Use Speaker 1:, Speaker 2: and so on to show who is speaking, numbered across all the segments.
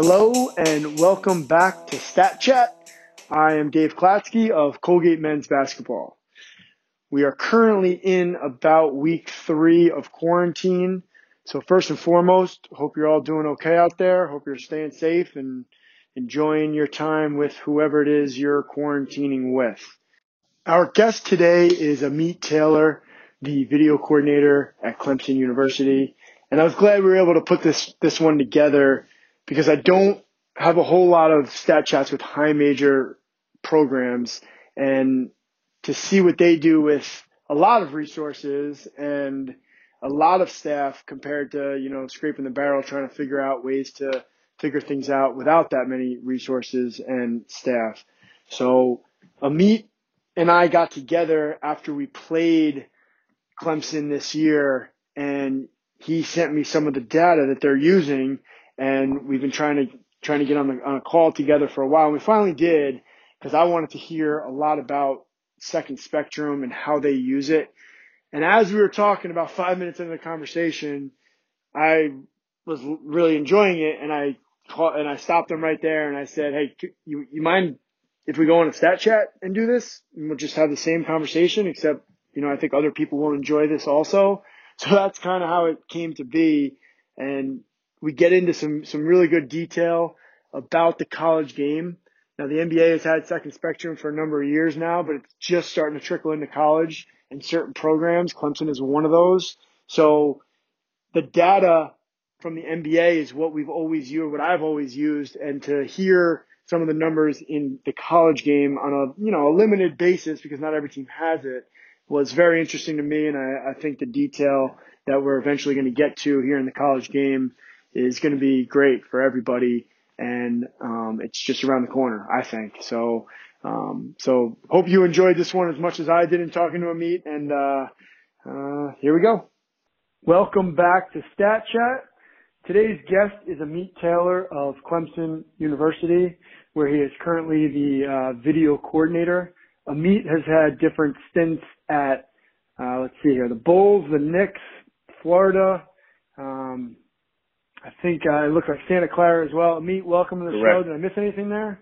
Speaker 1: Hello and welcome back to Stat Chat. I am Dave Klatsky of Colgate Men's Basketball. We are currently in about week three of quarantine. So first and foremost, hope you're all doing okay out there. Hope you're staying safe and enjoying your time with whoever it is you're quarantining with. Our guest today is Amit Taylor, the video coordinator at Clemson University. And I was glad we were able to put this, this one together because I don't have a whole lot of stat chats with high major programs and to see what they do with a lot of resources and a lot of staff compared to, you know, scraping the barrel trying to figure out ways to figure things out without that many resources and staff. So Amit and I got together after we played Clemson this year and he sent me some of the data that they're using and we've been trying to trying to get on the on a call together for a while. And we finally did because I wanted to hear a lot about Second Spectrum and how they use it. And as we were talking about five minutes into the conversation, I was really enjoying it, and I caught, and I stopped him right there, and I said, "Hey, you you mind if we go on a stat chat and do this? And we'll just have the same conversation, except you know I think other people will enjoy this also." So that's kind of how it came to be, and we get into some, some really good detail about the college game. Now the NBA has had second spectrum for a number of years now, but it's just starting to trickle into college and certain programs. Clemson is one of those. So the data from the NBA is what we've always used, what I've always used, and to hear some of the numbers in the college game on a, you know, a limited basis because not every team has it was very interesting to me. And I, I think the detail that we're eventually going to get to here in the college game is going to be great for everybody. And, um, it's just around the corner, I think. So, um, so hope you enjoyed this one as much as I did in talking to Amit. And, uh, uh, here we go. Welcome back to Stat Chat. Today's guest is Amit Taylor of Clemson University, where he is currently the uh, video coordinator. Amit has had different stints at, uh, let's see here, the Bulls, the Knicks, Florida, um, I think uh, it looks like Santa Clara as well. Meet, welcome to the Correct. show. Did I miss anything there?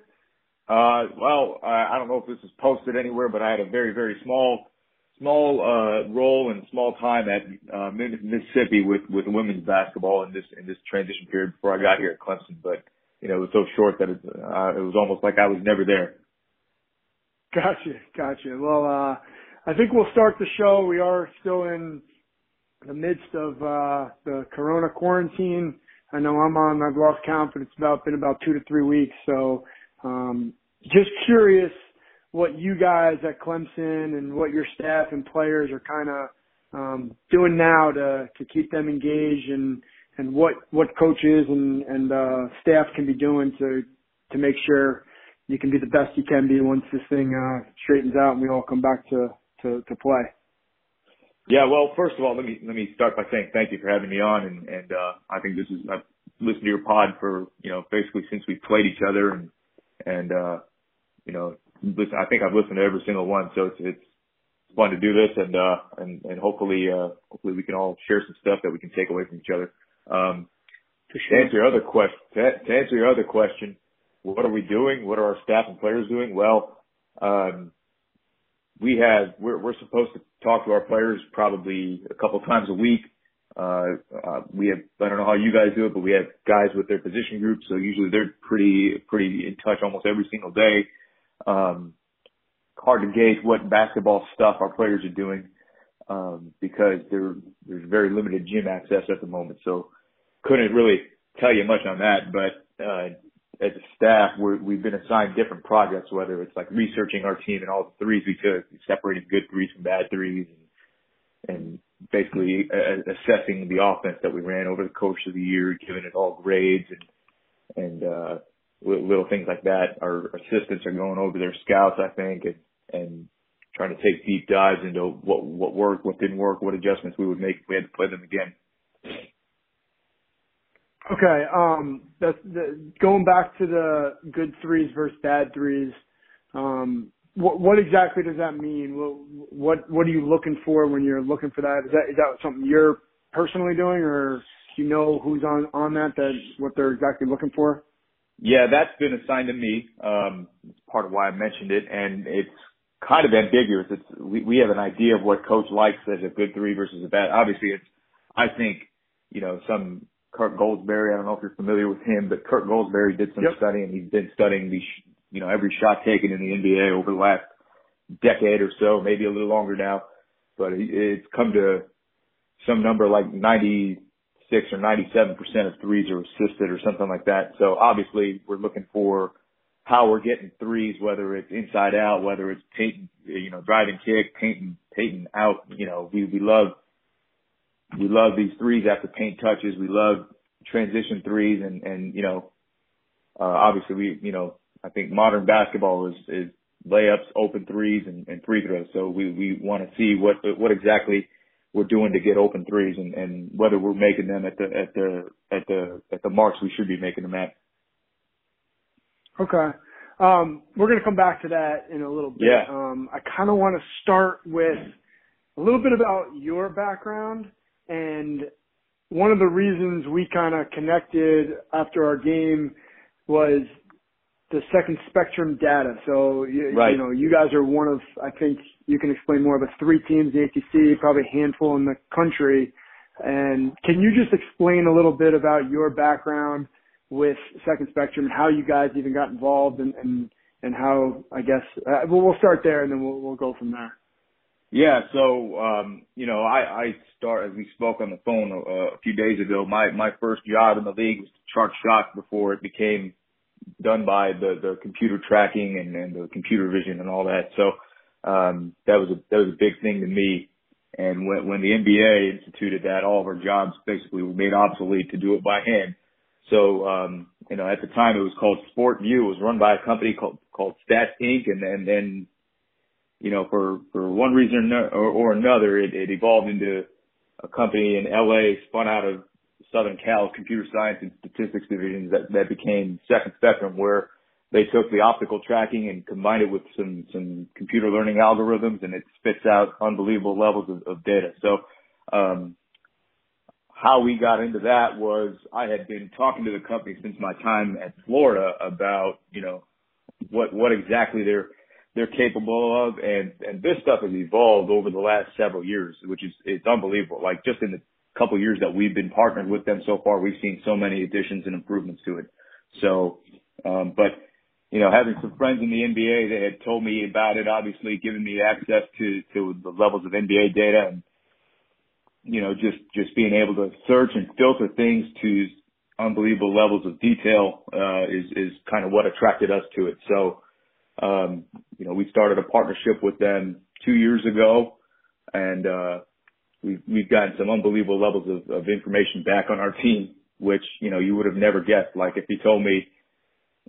Speaker 2: Uh, well, I, I don't know if this is posted anywhere, but I had a very, very small, small uh, role and small time at uh, Mississippi with with women's basketball in this in this transition period before I got here at Clemson. But you know, it was so short that it, uh, it was almost like I was never there.
Speaker 1: Gotcha, gotcha. Well, uh, I think we'll start the show. We are still in the midst of uh, the Corona quarantine. I know I'm on, I've lost it's about been about two to three weeks. So, um, just curious what you guys at Clemson and what your staff and players are kind of um, doing now to to keep them engaged and and what what coaches and and uh, staff can be doing to to make sure you can be the best you can be once this thing uh, straightens out and we all come back to to, to play.
Speaker 2: Yeah, well, first of all, let me let me start by saying thank you for having me on, and and uh, I think this is I've listened to your pod for you know basically since we played each other, and and uh, you know listen, I think I've listened to every single one, so it's it's fun to do this, and uh, and and hopefully uh, hopefully we can all share some stuff that we can take away from each other. Um, to answer your other question, to, to answer your other question, what are we doing? What are our staff and players doing? Well, um, we have we're we're supposed to talk to our players probably a couple times a week. Uh, uh, we have I don't know how you guys do it, but we have guys with their position groups, so usually they're pretty pretty in touch almost every single day. Um, hard to gauge what basketball stuff our players are doing um, because there there's very limited gym access at the moment, so couldn't really tell you much on that. But uh, as a staff, we're, we've been assigned different projects, whether it's like researching our team and all the threes we took, separating good threes from bad threes, and, and basically uh, assessing the offense that we ran over the course of the year, giving it all grades and and uh, little things like that. Our assistants are going over their scouts, I think, and and trying to take deep dives into what what worked, what didn't work, what adjustments we would make if we had to play them again.
Speaker 1: Okay. Um, that's the, going back to the good threes versus bad threes. Um, what, what exactly does that mean? What, what, what are you looking for when you're looking for that? Is that, is that something you're personally doing or do you know who's on, on that, that what they're exactly looking for?
Speaker 2: Yeah, that's been assigned to me. Um, part of why I mentioned it, and it's kind of ambiguous. It's we, we have an idea of what coach likes as a good three versus a bad. Obviously, it's I think you know some Kirk Goldsberry. I don't know if you're familiar with him, but Kirk Goldsberry did some
Speaker 1: yep.
Speaker 2: studying. He's been studying the you know every shot taken in the NBA over the last decade or so, maybe a little longer now. But it's come to some number like 96 or 97 percent of threes are assisted or something like that. So obviously, we're looking for how we're getting threes, whether it's inside out, whether it's painting, you know, driving kick, painting, painting out. You know, we we love we love these threes after paint touches. We love transition threes, and and you know, uh, obviously we you know I think modern basketball is is layups, open threes, and, and free throws. So we we want to see what what exactly we're doing to get open threes, and and whether we're making them at the at the at the at the marks we should be making them at.
Speaker 1: Okay. Um, we're going to come back to that in a little bit.
Speaker 2: Yeah.
Speaker 1: Um, I kind of want to start with a little bit about your background and one of the reasons we kind of connected after our game was the second spectrum data. So, you,
Speaker 2: right.
Speaker 1: you know, you guys are one of, I think you can explain more, but three teams in the ACC, probably a handful in the country. And can you just explain a little bit about your background with Second Spectrum and how you guys even got involved and and, and how I guess uh, well we'll start there and then we'll we'll go from there.
Speaker 2: Yeah, so um, you know, I, I start as we spoke on the phone a, uh, a few days ago. My my first job in the league was to chart shots before it became done by the the computer tracking and, and the computer vision and all that. So um, that was a that was a big thing to me. And when when the NBA instituted that, all of our jobs basically were made obsolete to do it by hand. So, um, you know, at the time it was called SportVU. It was run by a company called, called Stats Inc. And then, then, you know, for, for one reason or, or another, it, it evolved into a company in LA spun out of Southern Cal Computer Science and Statistics divisions that, that became Second Spectrum where they took the optical tracking and combined it with some, some computer learning algorithms and it spits out unbelievable levels of, of data. So, um, how we got into that was I had been talking to the company since my time at Florida about, you know, what, what exactly they're, they're capable of. And, and this stuff has evolved over the last several years, which is, it's unbelievable. Like just in the couple years that we've been partnered with them so far, we've seen so many additions and improvements to it. So, um, but, you know, having some friends in the NBA that had told me about it, obviously giving me access to, to the levels of NBA data and, you know, just, just being able to search and filter things to unbelievable levels of detail, uh, is, is kind of what attracted us to it. So, um, you know, we started a partnership with them two years ago and, uh, we've, we've gotten some unbelievable levels of, of information back on our team, which, you know, you would have never guessed. Like if you told me,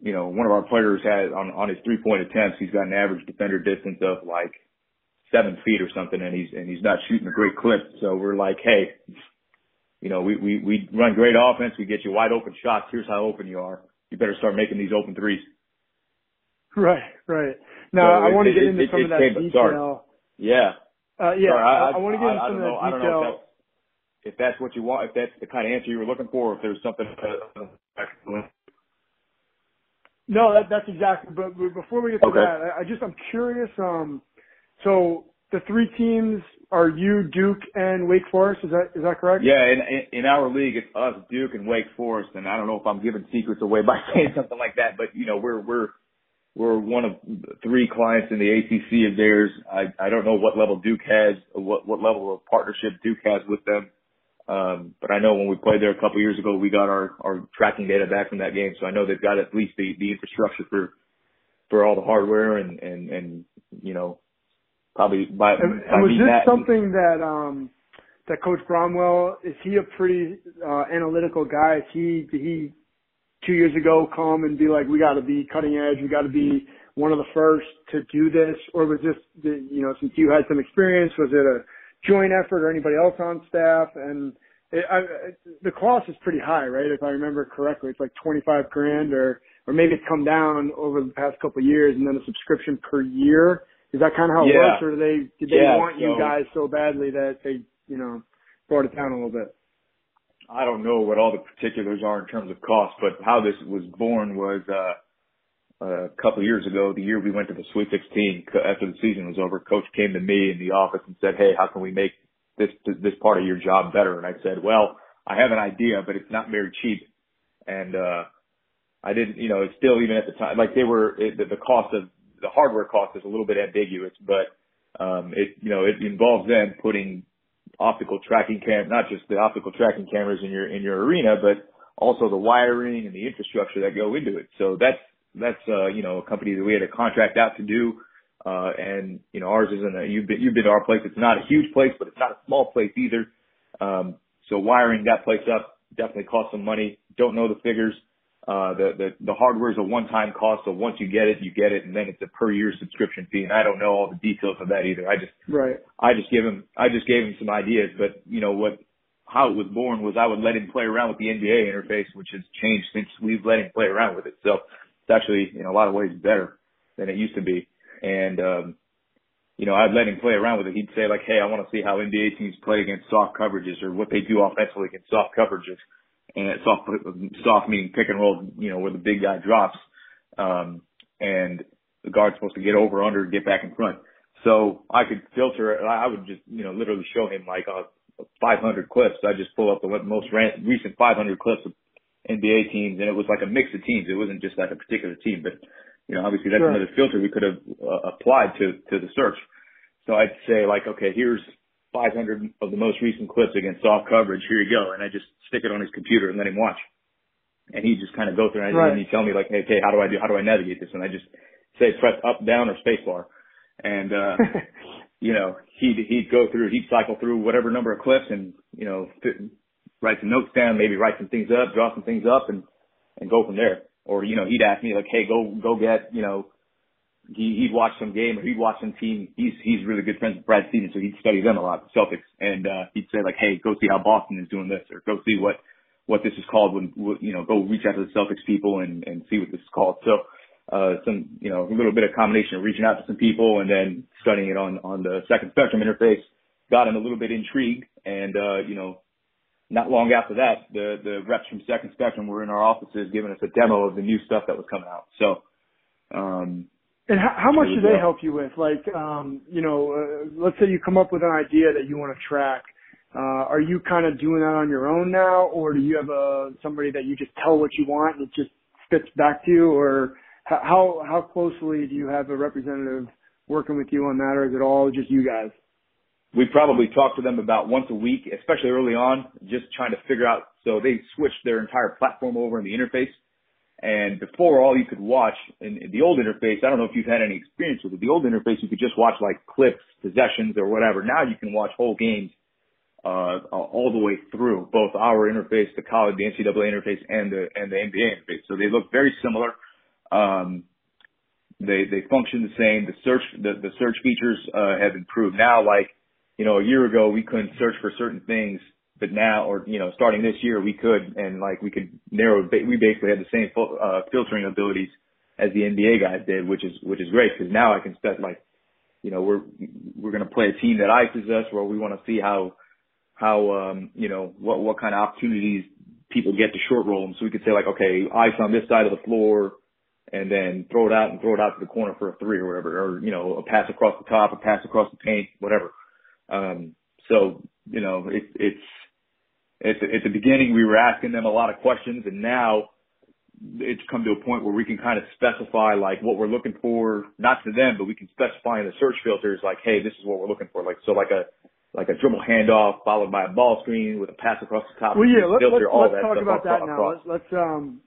Speaker 2: you know, one of our players had on, on his three point attempts, he's got an average defender distance of like seven feet or something and he's and he's not shooting a great clip. So we're like, hey, you know, we we we run great offense, we get you wide open shots. Here's how open you are. You better start making these open threes.
Speaker 1: Right, right. Now
Speaker 2: so
Speaker 1: I want to get into
Speaker 2: it,
Speaker 1: some
Speaker 2: it,
Speaker 1: of that detail.
Speaker 2: Sorry. Yeah.
Speaker 1: Uh, yeah,
Speaker 2: sorry, I, I,
Speaker 1: I, want to get into
Speaker 2: I,
Speaker 1: some of that
Speaker 2: know
Speaker 1: detail.
Speaker 2: if that's, if that's what you want, if that's the kind of answer you were looking for, if there's something. Uh,
Speaker 1: no, that, that's exactly. But before we get to
Speaker 2: Okay.
Speaker 1: that, I, I just I'm curious. Um, so the three teams are you, Duke, and Wake Forest. Is that is that correct?
Speaker 2: Yeah, in, in in our league, it's us, Duke, and Wake Forest, and I don't know if I'm giving secrets away by saying something like that, but you know, we're we're we're one of three clients in the ACC of theirs. I I don't know what level Duke has, what what level of partnership Duke has with them, um, but I know when we played there a couple years ago, we got our our tracking data back from that game, so I know they've got at least the the infrastructure for for all the hardware and and and you know probably by,
Speaker 1: And,
Speaker 2: by
Speaker 1: and was this
Speaker 2: that,
Speaker 1: something that um that Coach Brownell is he a pretty uh, analytical guy? Is he did he two years ago come and be like, we got to be cutting edge, we got to be one of the first to do this, or was this the, you know since you had some experience, was it a joint effort or anybody else on staff? And it, I, the cost is pretty high, right? If I remember correctly, it's like twenty five grand, or or maybe it's come down over the past couple of years, and then a subscription per year. Is that kind of how it
Speaker 2: Yeah.
Speaker 1: works, or do they did they
Speaker 2: Yeah,
Speaker 1: want you guys so badly that they you know brought it down a little bit?
Speaker 2: I don't know what all the particulars are in terms of cost, but how this was born was uh, a couple years ago, the year we went to the Sweet 16 after the season was over. Coach came to me in the office and said, "Hey, how can we make this this part of your job better?" And I said, "Well, I have an idea, but it's not very cheap." And uh, I didn't, you know, it's still even at the time, like they were, it, the, the cost of the hardware cost is a little bit ambiguous, but um, it, you know, it involves them putting optical tracking cam, not just the optical tracking cameras in your in your arena, but also the wiring and the infrastructure that go into it. So that's that's uh, you know a company that we had a contract out to do, uh, and you know ours isn't a you've been you've been to our place. It's not a huge place, but it's not a small place either. Um, so wiring that place up definitely costs some money. Don't know the figures. Uh, the, the, the hardware is a one-time cost. So once you get it, you get it. And then it's a per year subscription fee. And I don't know all the details of that either. I just,
Speaker 1: right.
Speaker 2: I just give him, I just gave him some ideas, but you know what, how it was born was I would let him play around with the NBA interface, which has changed since we've let him play around with it. So it's actually in a lot of ways better than it used to be. And, um, you know, I'd let him play around with it. He'd say like, Hey, I want to see how NBA teams play against soft coverages or what they do offensively against soft coverages and soft soft meaning pick and roll, you know, where the big guy drops, um, and the guard's supposed to get over under get back in front. So I could filter. I would just you know literally show him like uh, 500 clips. I just pull up the most recent 500 clips of NBA teams, and it was like a mix of teams. It wasn't just like a particular team, but you know obviously that's sure. another filter we could have uh, applied to to the search. So I'd say like, okay, here's 500 of the most recent clips against soft coverage. Here you go. And I just stick it on his computer and let him watch. And he just kind of go through and, right. and he tell me like, hey, hey, how do I do, how do I navigate this? And I just say press up, down, or spacebar. And, uh, you know, he'd, he'd go through, he'd cycle through whatever number of clips and, you know, write some notes down, maybe write some things up, draw some things up and, and go from there. Or, you know, he'd ask me like, hey, go, go get, you know, he, he'd watch some game or he'd watch some team. He's, he's really good friends with Brad Stevens, so he'd study them a lot, the Celtics. And, uh, he'd say like, Hey, go see how Boston is doing this or go see what, what this is called when, you know, go reach out to the Celtics people and, and see what this is called. So, uh, some, you know, a little bit of combination of reaching out to some people and then studying it on, on the second spectrum interface got him a little bit intrigued. And, uh, you know, not long after that, the, the reps from second spectrum were in our offices giving us a demo of the new stuff that was coming out. So, um,
Speaker 1: and how, how much do they help you with? Like, um, you know, uh, let's say you come up with an idea that you want to track. Uh, are you kind of doing that on your own now, or do you have a somebody that you just tell what you want and it just spits back to you, or how how closely do you have a representative working with you on that, or is it all just you guys?
Speaker 2: We probably talk to them about once a week, especially early on, just trying to figure out. So they switched their entire platform over in the interface and before, all you could watch in, in the old interface, I don't know if you've had any experience with it. The old interface, you could just watch like clips, possessions, or whatever. Now you can watch whole games uh, all the way through, both our interface, the college, the NCAA interface, and the and the NBA interface. So they look very similar. Um, they they function the same. The search the, the search features uh, have improved now. Like you know, a year ago we couldn't search for certain things but now, or you know, starting this year, we could and like we could narrow. We basically had the same uh, filtering abilities as the NBA guys did, which is which is great because now I can set like, you know, we're we're going to play a team that ices us, where we want to see how how um you know what what kind of opportunities people get to short roll them. So we could say like, okay, ice on this side of the floor, and then throw it out and throw it out to the corner for a three or whatever, or you know, a pass across the top, a pass across the paint, whatever. Um, so you know, it's it's at the, at the beginning, we were asking them a lot of questions, and now it's come to a point where we can kind of specify like what we're looking for, not to them, but we can specify in the search filters like, hey, this is what we're looking for. Like so, like a like a dribble handoff followed by a ball screen with a pass across the top.
Speaker 1: Well, yeah, let, let's, let's talk about that now. Let's, let's um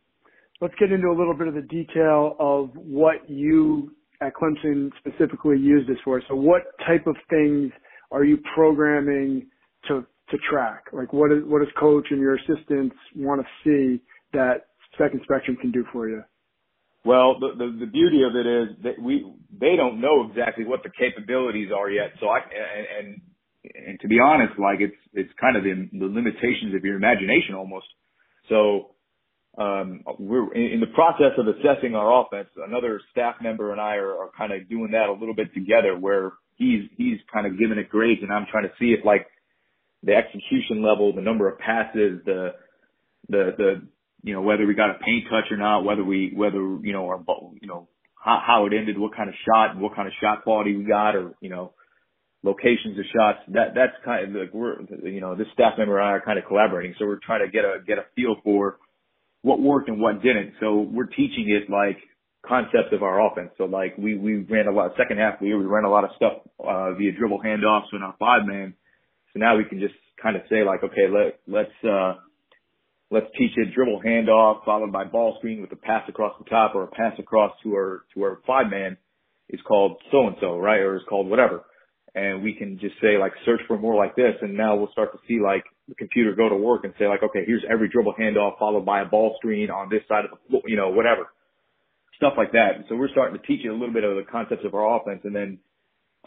Speaker 1: let's get into a little bit of the detail of what you at Clemson specifically use this for. So, what type of things are you programming to to track? Like what is what does coach and your assistants want to see that Second Spectrum can do for you?
Speaker 2: Well, the, the the beauty of it is that we they don't know exactly what the capabilities are yet. So I and and, and to be honest, like it's it's kind of the, the limitations of your imagination almost. So um, we're in, in the process of assessing our offense. Another staff member and I are, are kind of doing that a little bit together, where he's he's kind of giving it grades, and I'm trying to see if like the execution level, the number of passes, the the the you know whether we got a paint touch or not, whether we whether you know our you know how, how it ended, what kind of shot, and what kind of shot quality we got, or you know locations of shots. That that's kind of like we're you know this staff member and I are kind of collaborating, so we're trying to get a get a feel for what worked and what didn't. So we're teaching it like concepts of our offense. So like we we ran a lot second half of the year we ran a lot of stuff uh via dribble handoffs in our five man. So now we can just kind of say like okay let let's uh let's teach a dribble handoff followed by ball screen with a pass across the top or a pass across to our to our five man is called so and so right? Or is called whatever. And we can just say like search for more like this. And now we'll start to see like the computer go to work and say like okay here's every dribble handoff followed by a ball screen on this side of the you know whatever. Stuff like that. So we're starting to teach it a little bit of the concepts of our offense. And then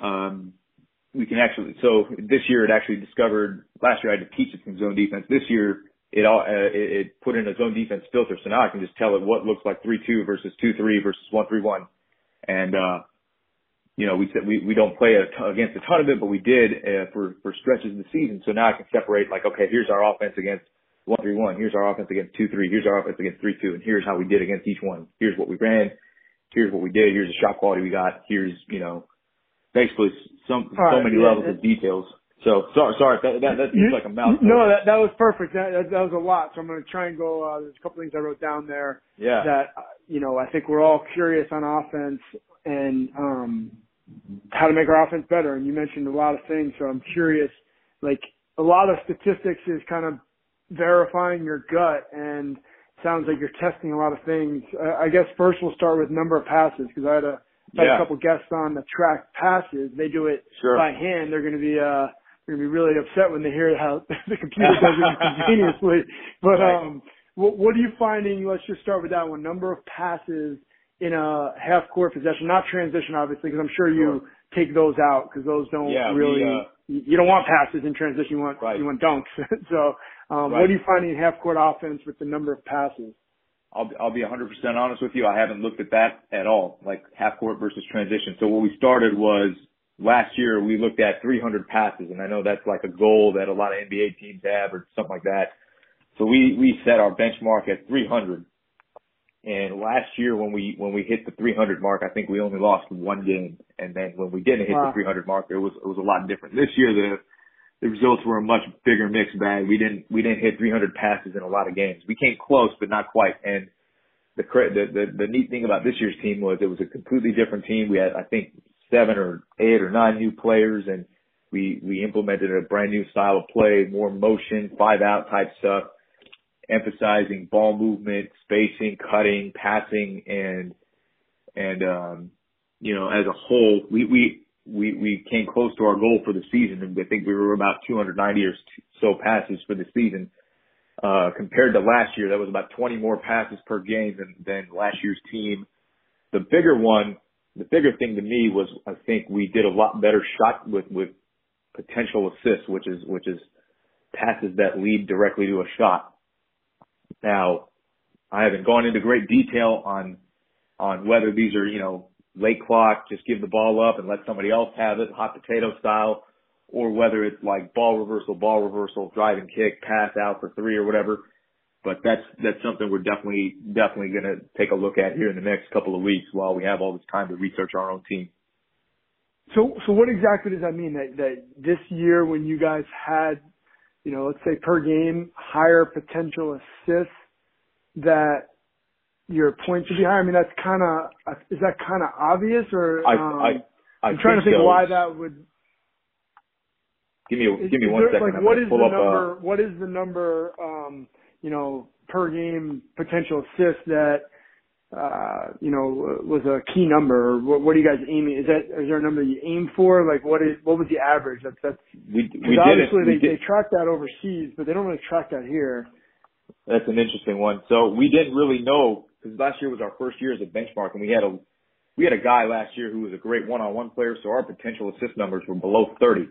Speaker 2: um we can actually so this year it actually discovered last year I had to teach it some zone defense. This year it all uh, it, it put in a zone defense filter. So now I can just tell it what looks like three two versus two three versus one three one. And uh you know, we said we, we don't play a ton, against a ton of it, but we did uh, for for stretches of the season. So now I can separate like, okay, here's our offense against one three one, here's our offense against two three, here's our offense against three two, and here's how we did against each one. Here's what we ran, here's what we did, here's the shot quality we got, here's you know, basically some All so right, many yeah, levels of details. So sorry, sorry, that that, that seems like a mouthful.
Speaker 1: No, that that was perfect. That, that that was a lot. So I'm going to try and go. Uh, there's a couple things I wrote down there.
Speaker 2: Yeah.
Speaker 1: That uh, you know, I think we're all curious on offense, and um, how to make our offense better. And you mentioned a lot of things, so I'm curious. Like a lot of statistics is kind of verifying your gut, and sounds like you're testing a lot of things. I guess first we'll start with number of passes because I had a had yeah. a couple guests on that track passes. They do it
Speaker 2: sure.
Speaker 1: by hand. They're going to be uh they're going to be really upset when they hear how the computer does it instantaneously. But right. um, what, what are you finding? Let's just start with that one. Number of passes in a half court possession, not transition obviously, because I'm sure you sure. take those out because those don't
Speaker 2: yeah,
Speaker 1: really.
Speaker 2: We, uh,
Speaker 1: you don't want passes in transition. You want
Speaker 2: right.
Speaker 1: you want dunks. so, um,
Speaker 2: right.
Speaker 1: what are you finding in half court offense with the number of passes?
Speaker 2: I'll I'll be 100% honest with you. I haven't looked at that at all, like half court versus transition. So what we started was last year we looked at 300 passes, and I know that's like a goal that a lot of NBA teams have or something like that. So we we set our benchmark at 300. And last year when we when we hit the 300 mark, I think we only lost one game. And then when we didn't hit wow. the 300 mark, it was it was a lot different. This year the the results were a much bigger mixed bag. We didn't we didn't hit 300 passes in a lot of games. We came close, but not quite. And the the the, the neat thing about this year's team was it was a completely different team. We had I think seven or eight or nine new players, and we we implemented a brand new style of play, more motion, five out type stuff emphasizing ball movement, spacing, cutting, passing, and and um, you know as a whole, we we we we came close to our goal for the season, and I think we were about 290 or so passes for the season. Uh, compared to last year, that was about 20 more passes per game than than last year's team. The bigger one, the bigger thing to me was I think we did a lot better shot with with potential assists, which is which is passes that lead directly to a shot. Now, I haven't gone into great detail on on whether these are, you know, late clock, just give the ball up and let somebody else have it, hot potato style, or whether it's like ball reversal, ball reversal, drive and kick, pass out for three or whatever. But that's that's something we're definitely definitely going to take a look at here in the next couple of weeks while we have all this time to research our own team.
Speaker 1: So so what exactly does that mean that that this year when you guys had you know, let's say per game, higher potential assists that your point would be higher. I mean, that's kind of, is that kind of obvious or,
Speaker 2: I,
Speaker 1: um,
Speaker 2: I, I
Speaker 1: am trying to think
Speaker 2: so.
Speaker 1: why that would.
Speaker 2: Give me,
Speaker 1: is,
Speaker 2: give me one
Speaker 1: there,
Speaker 2: second.
Speaker 1: Like, what is the number,
Speaker 2: uh,
Speaker 1: what is the number, um, you know, per game potential assist that uh, you know, was a key number? What, what are you guys aiming? Is that is there a number you aim for? Like, what is what was the average? That's that's
Speaker 2: we we
Speaker 1: obviously
Speaker 2: did
Speaker 1: they did. they track that overseas, but they don't really track that here.
Speaker 2: That's an interesting one. So we didn't really know because last year was our first year as a benchmark, and we had a we had a guy last year who was a great one-on-one player, so our potential assist numbers were below 30.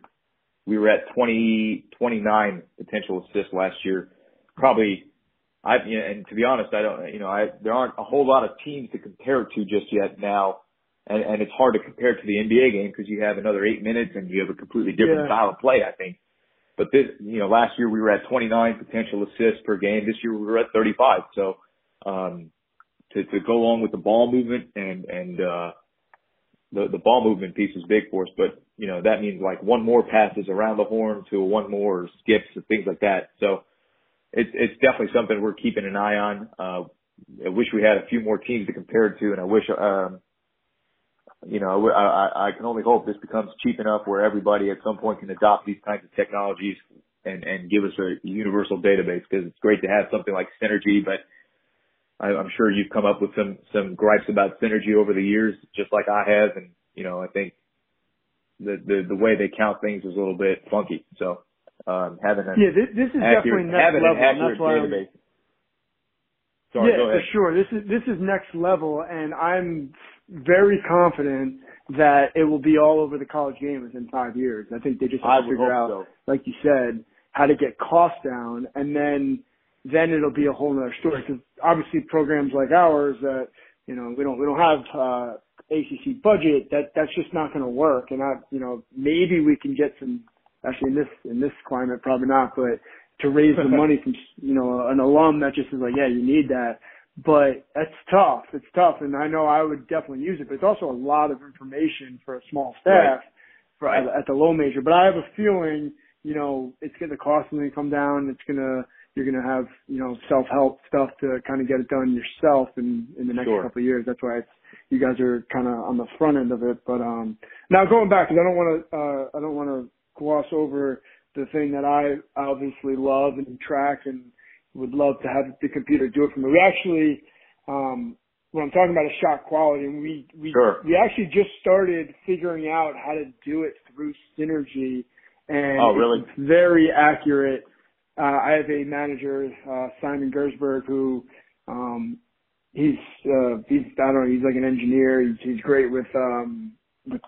Speaker 2: We were at 20, 29 potential assists last year. Probably I you know, and to be honest, I don't you know I there aren't a whole lot of teams to compare to just yet now, and and it's hard to compare to the NBA game because you have another eight minutes and you have a completely different
Speaker 1: yeah.
Speaker 2: style of play. I think, but this, you know, last year we were at 29 potential assists per game. This year we were at 35. So, um, to, to go along with the ball movement and, and, uh, the, the ball movement piece is big for us, but you know, that means like one more passes around the horn to one more skips and things like that. So it's, it's definitely something we're keeping an eye on. Uh, I wish we had a few more teams to compare it to and I wish, um, you know, I, I, can only hope this becomes cheap enough where everybody at some point can adopt these kinds of technologies and, and give us a universal database because it's great to have something like Synergy, but I, I'm sure you've come up with some, some gripes about Synergy over the years, just like I have. And, you know, I think the, the, the way they count things is a little bit funky. So, um, having a
Speaker 1: yeah, this, this is
Speaker 2: accurate,
Speaker 1: definitely next
Speaker 2: having
Speaker 1: level.
Speaker 2: an accurate
Speaker 1: that's why I'm-.
Speaker 2: Sorry,
Speaker 1: yeah,
Speaker 2: go ahead.
Speaker 1: for sure. This is this is next level, and I'm very confident that it will be all over the college game within five years. I think they just
Speaker 2: I
Speaker 1: have to figure out,
Speaker 2: so.
Speaker 1: like you said, how to get costs down, and then then it'll be a whole other story. Because obviously, programs like ours that you know we don't we don't have uh, ACC budget. That that's just not going to work. And I you know maybe we can get some actually in this in this climate probably not, but to raise the money from you know an alum that just is like yeah you need that but that's tough it's tough and i know i would definitely use it but it's also a lot of information for a small staff for,
Speaker 2: Right.
Speaker 1: at, at the low major but i have a feeling you know it's going to cost something to come down it's going to you're going to have you know self help stuff to kind of get it done yourself in in the next
Speaker 2: Sure.
Speaker 1: couple of years that's why it's you guys are kind of on the front end of it but um now going back because i don't want to uh i don't want to gloss over the thing that I obviously love and track and would love to have the computer do it for me. We actually, um, when I'm talking about a shot quality, and we we
Speaker 2: Sure.
Speaker 1: we actually just started figuring out how to do it through Synergy, and
Speaker 2: Oh, really?
Speaker 1: it's very accurate. Uh, I have a manager, uh, Simon Gersberg, who um, he's uh, he's I don't know, he's like an engineer. He's, he's great with um, with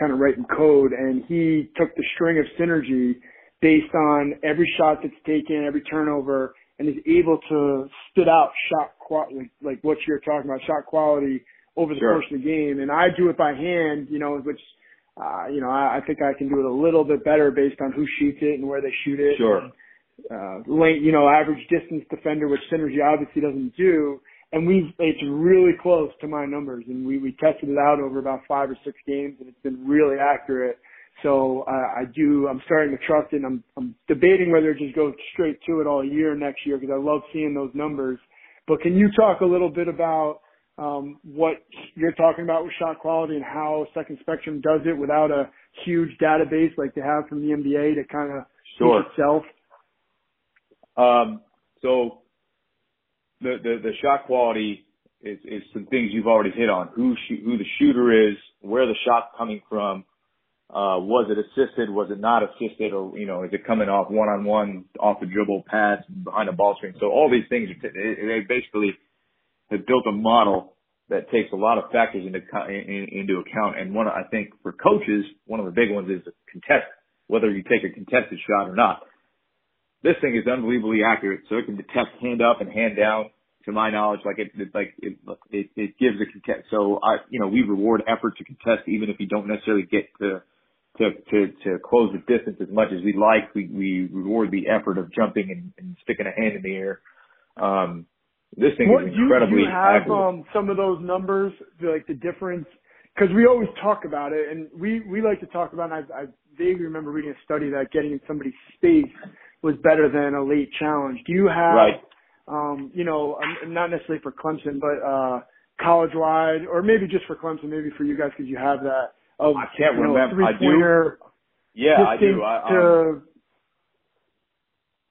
Speaker 1: kind of writing code, and he took the string of Synergy based on every shot that's taken, every turnover, and is able to spit out shot quality, like, like what you're talking about, shot quality over the
Speaker 2: Sure.
Speaker 1: course of the game. And I do it by hand, you know, which, uh, you know, I, I think I can do it a little bit better based on who shoots it and where they shoot it.
Speaker 2: Sure.
Speaker 1: And, uh, length, you know, average distance defender, which Synergy obviously doesn't do. And we, it's really close to my numbers. And we, we tested it out over about five or six games and it's been really accurate. So uh, I do. I'm starting to trust it. And I'm I'm debating whether to just go straight to it all year next year because I love seeing those numbers. But can you talk a little bit about um, what you're talking about with shot quality and how Second Spectrum does it without a huge database like they have from the NBA to kind of
Speaker 2: Sure.
Speaker 1: itself?
Speaker 2: Um, so the, the, the shot quality is, is some things you've already hit on. Who, who the shooter is, where the shot's coming from, uh, was it assisted, was it not assisted, or, you know, is it coming off one on one, off the dribble, pass, behind a ball screen. So all these things, they basically have built a model that takes a lot of factors into, co- into account. And one, I think for coaches, one of the big ones is the contest, whether you take a contested shot or not this thing is unbelievably accurate. So it can detect hand up and hand down. To my knowledge, like it, it like it, it, it gives a contest. So I, you know, we reward effort to contest, even if you don't necessarily get to to to to close the distance as much as we like. We we reward the effort of jumping and, and sticking a hand in the air. Um, this thing
Speaker 1: What
Speaker 2: is incredibly
Speaker 1: do you have
Speaker 2: accurate.
Speaker 1: um, some of those numbers, like the difference? Because we always talk about it, and we we like to talk about. And I, I vaguely remember reading a study that getting in somebody's space was better than a late challenge. Do you have,
Speaker 2: Right.
Speaker 1: um, you know, um, not necessarily for Clemson, but uh, college wide, or maybe just for Clemson, maybe for you guys because you have that. Of,
Speaker 2: I can't
Speaker 1: you know,
Speaker 2: remember. I do. Yeah, I do. I, um,
Speaker 1: to,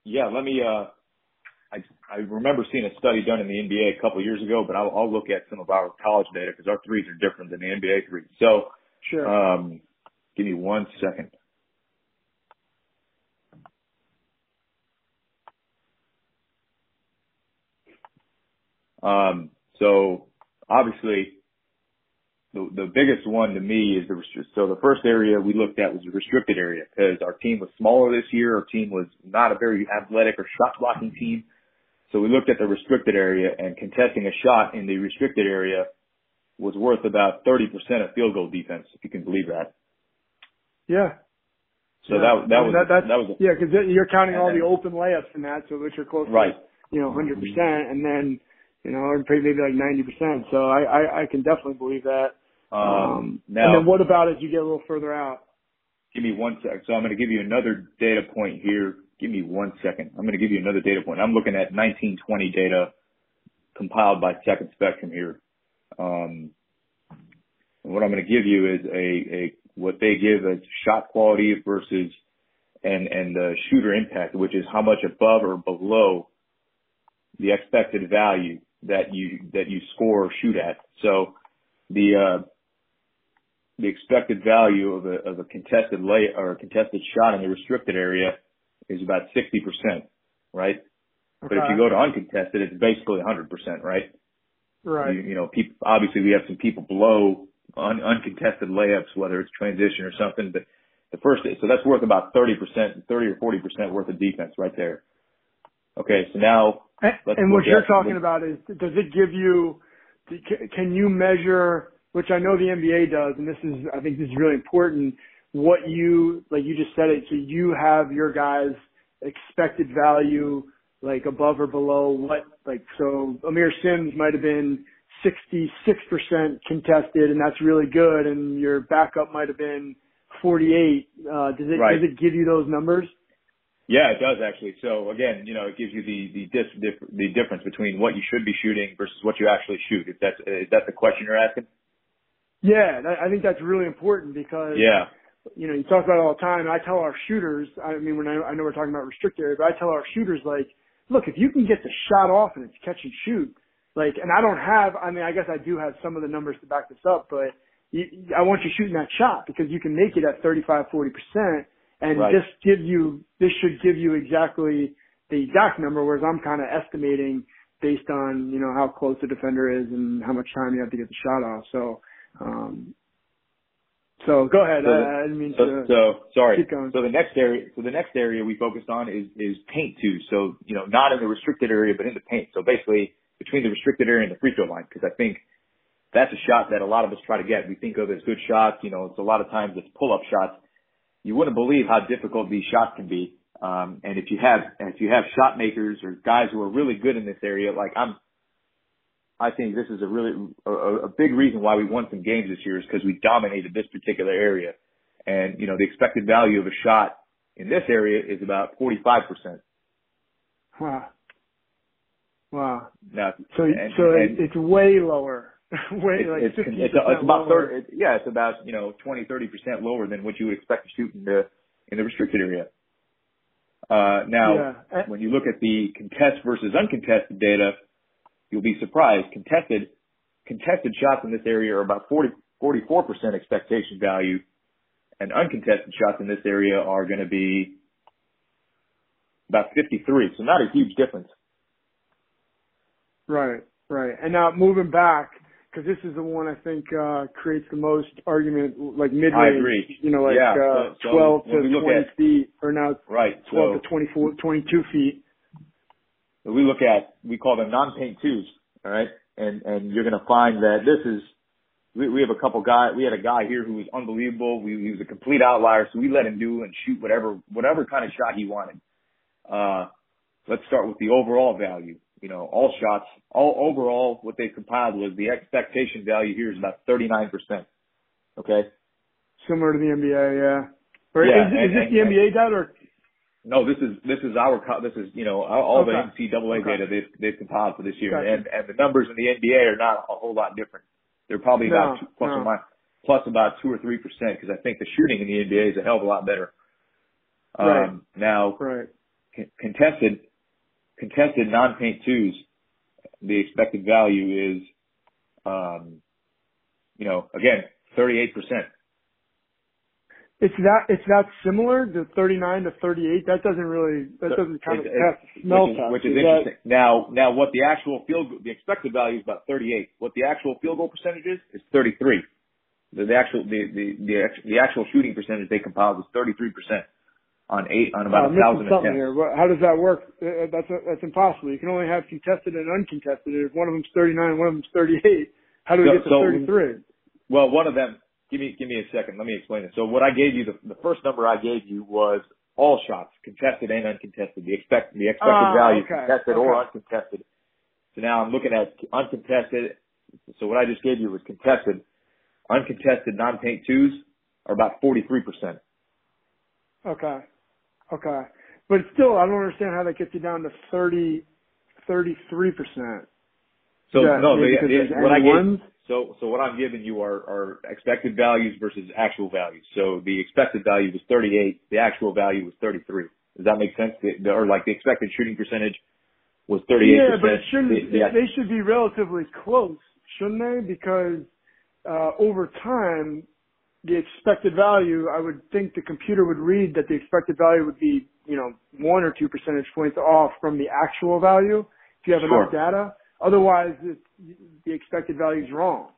Speaker 2: Yeah, let me. Uh, I I remember seeing a study done in the NBA a couple of years ago, but I'll, I'll look at some of our college data because our threes are different than the NBA threes. So,
Speaker 1: sure.
Speaker 2: um, give me one second. Um, so obviously, the the biggest one to me is the restri- so the first area we looked at was the restricted area because our team was smaller this year. Our team was not a very athletic or shot blocking team. So we looked at the restricted area and contesting a shot in the restricted area was worth about 30% of field goal defense, if you can believe that.
Speaker 1: yeah.
Speaker 2: So yeah. that that was that, that was a,
Speaker 1: yeah, because you're counting all then, the open layups in that, so which are close
Speaker 2: right.
Speaker 1: to you know 100 percent, and then you know or maybe like 90 percent. So I, I I can definitely believe that.
Speaker 2: Um, um, now,
Speaker 1: and then what about as you get a little further out?
Speaker 2: Give me one sec. So I'm going to give you another data point here. Give me one second. I'm going to give you another data point. I'm looking at 1920 data compiled by Second Spectrum here. Um, and what I'm going to give you is a, a what they give as shot quality versus and and the shooter impact, which is how much above or below the expected value that you that you score or shoot at. So the uh, the expected value of a of a contested lay or a contested shot in the restricted area is about 60%, right? Okay. But if you go to uncontested, it's basically 100%, right?
Speaker 1: Right.
Speaker 2: You, you know, people, obviously we have some people below un, uncontested layups, whether it's transition or something, but the first, so that's worth about 30%, 30 or 40% worth of defense right there. Okay, so now.
Speaker 1: And, and what you're talking about is, does it give you, can you measure, which I know the NBA does, and this is, I think this is really important, what you, like you just said it, so you have your guys expected value like above or below what, like, so Aamir Simms might have been 66% contested and that's really good and your backup might have been 48. Uh, does it, right. does it give you those numbers?
Speaker 2: Yeah, it does actually. So again, you know, it gives you the the dis, dif, the difference between what you should be shooting versus what you actually shoot. If that's is that the question you're asking?
Speaker 1: Yeah, I think that's really important because
Speaker 2: yeah,
Speaker 1: you know, you talk about it all the time. I tell our shooters, I mean, when I, I know we're talking about restricted area, but I tell our shooters like, look, if you can get the shot off and it's catch and shoot, like, and I don't have, I mean, I guess I do have some of the numbers to back this up, but you, I want you shooting that shot because you can make it at 35, 40%. And right. this gives you, this should give you exactly the exact number, whereas I'm kind of estimating based on, you know, how close the defender is and how much time you have to get the shot off. So, um, so go ahead.
Speaker 2: So,
Speaker 1: I, I didn't mean
Speaker 2: so,
Speaker 1: to.
Speaker 2: So sorry.
Speaker 1: Keep going.
Speaker 2: So the next area, so the next area we focused on is is paint too. So you know, not in the restricted area, but in the paint. So basically between the restricted area and the free throw line, because I think that's a shot that a lot of us try to get. We think of as good shots. You know, it's a lot of times it's pull up shots. You wouldn't believe how difficult these shots can be. Um, and if you have if you have shot makers or guys who are really good in this area, like I'm I think this is a really a, a big reason why we won some games this year is because we dominated this particular area. And you know the expected value of a shot in this area is about 45 percent.
Speaker 1: Wow. Wow.
Speaker 2: Now,
Speaker 1: so
Speaker 2: and,
Speaker 1: so
Speaker 2: and
Speaker 1: it's way lower. way
Speaker 2: it's,
Speaker 1: like
Speaker 2: it's,
Speaker 1: it's,
Speaker 2: it's, it's about 30, it, yeah, it's about you know 20 30 percent lower than what you would expect to shoot in the in the restricted area. Uh, now, yeah. when you look at the contest versus uncontested data, you'll be surprised. Contested, contested shots in this area are about 40, 44% expectation value and uncontested shots in this area are going to be about 53. So not a huge difference.
Speaker 1: Right, right. And now moving back, because this is the one I think uh, creates the most argument, like mid range.
Speaker 2: I agree.
Speaker 1: You know, like
Speaker 2: yeah.
Speaker 1: uh,
Speaker 2: so,
Speaker 1: 12 to 20 at, feet, or now
Speaker 2: right.
Speaker 1: 12
Speaker 2: so,
Speaker 1: to 24, 22 feet
Speaker 2: we look at, we call them non-paint twos, all right? And, and you're going to find that this is, we, we have a couple guys, we had a guy here who was unbelievable. We, he was a complete outlier, so we let him do and shoot whatever, whatever kind of shot he wanted. Uh, let's start with the overall value. You know, all shots, all overall, what they compiled was the expectation value here is about 39%. Okay?
Speaker 1: Similar to the NBA, yeah. Or
Speaker 2: yeah,
Speaker 1: is,
Speaker 2: and,
Speaker 1: is this
Speaker 2: and,
Speaker 1: the NBA data or
Speaker 2: no, this is this is our this is you know all
Speaker 1: okay.
Speaker 2: the NCAA
Speaker 1: okay.
Speaker 2: data they've they've compiled for this year,
Speaker 1: gotcha.
Speaker 2: and and the numbers in the NBA are not a whole lot different. They're probably
Speaker 1: no,
Speaker 2: about two, plus
Speaker 1: no.
Speaker 2: or minus plus about two or three percent because I think the shooting in the NBA is a hell of a lot better.
Speaker 1: Right.
Speaker 2: Um, now,
Speaker 1: right.
Speaker 2: c- contested contested non paint twos, the expected value is, um, you know, again thirty eight percent.
Speaker 1: It's that it's that similar to 39 to 38. That doesn't really that doesn't kind of test smell
Speaker 2: which is,
Speaker 1: test.
Speaker 2: Which is,
Speaker 1: is
Speaker 2: interesting.
Speaker 1: That,
Speaker 2: now now what the actual field the expected value is about 38. What the actual field goal percentage is is 33. The, the actual the, the the the actual shooting percentage they compiled was 33 percent on eight on about a thousand
Speaker 1: something here. How does that work? Uh, uh, that's a, that's impossible. You can only have contested and uncontested. If one of them's 39, one of them's 38, how do we
Speaker 2: so,
Speaker 1: get to
Speaker 2: so,
Speaker 1: 33?
Speaker 2: Well, one of them give me give me a second. Let me explain it. So what I gave you, the, the first number I gave you was all shots, contested and uncontested. The expect the expected
Speaker 1: Ah,
Speaker 2: value,
Speaker 1: okay,
Speaker 2: contested or uncontested. So now I'm looking at uncontested. So what I just gave you was contested. Uncontested non-paint twos are about 43%.
Speaker 1: Okay. Okay. But still, I don't understand how that gets you down to 30, 33%.
Speaker 2: So
Speaker 1: Yeah,
Speaker 2: no,
Speaker 1: because
Speaker 2: what I gave, so so what I'm giving you are, are expected values versus actual values. So the expected value was 38, the actual value was 33. Does that make sense? The, the, or like the expected shooting percentage was 38%.
Speaker 1: Yeah, but it shouldn't,
Speaker 2: The- the-
Speaker 1: they should be relatively close, shouldn't they? Because, uh, over time, the expected value, I would think the computer would read that the expected value would be, you know, one or two percentage points off from the actual value if you have
Speaker 2: Sure.
Speaker 1: enough data. Otherwise, the expected value is wrong.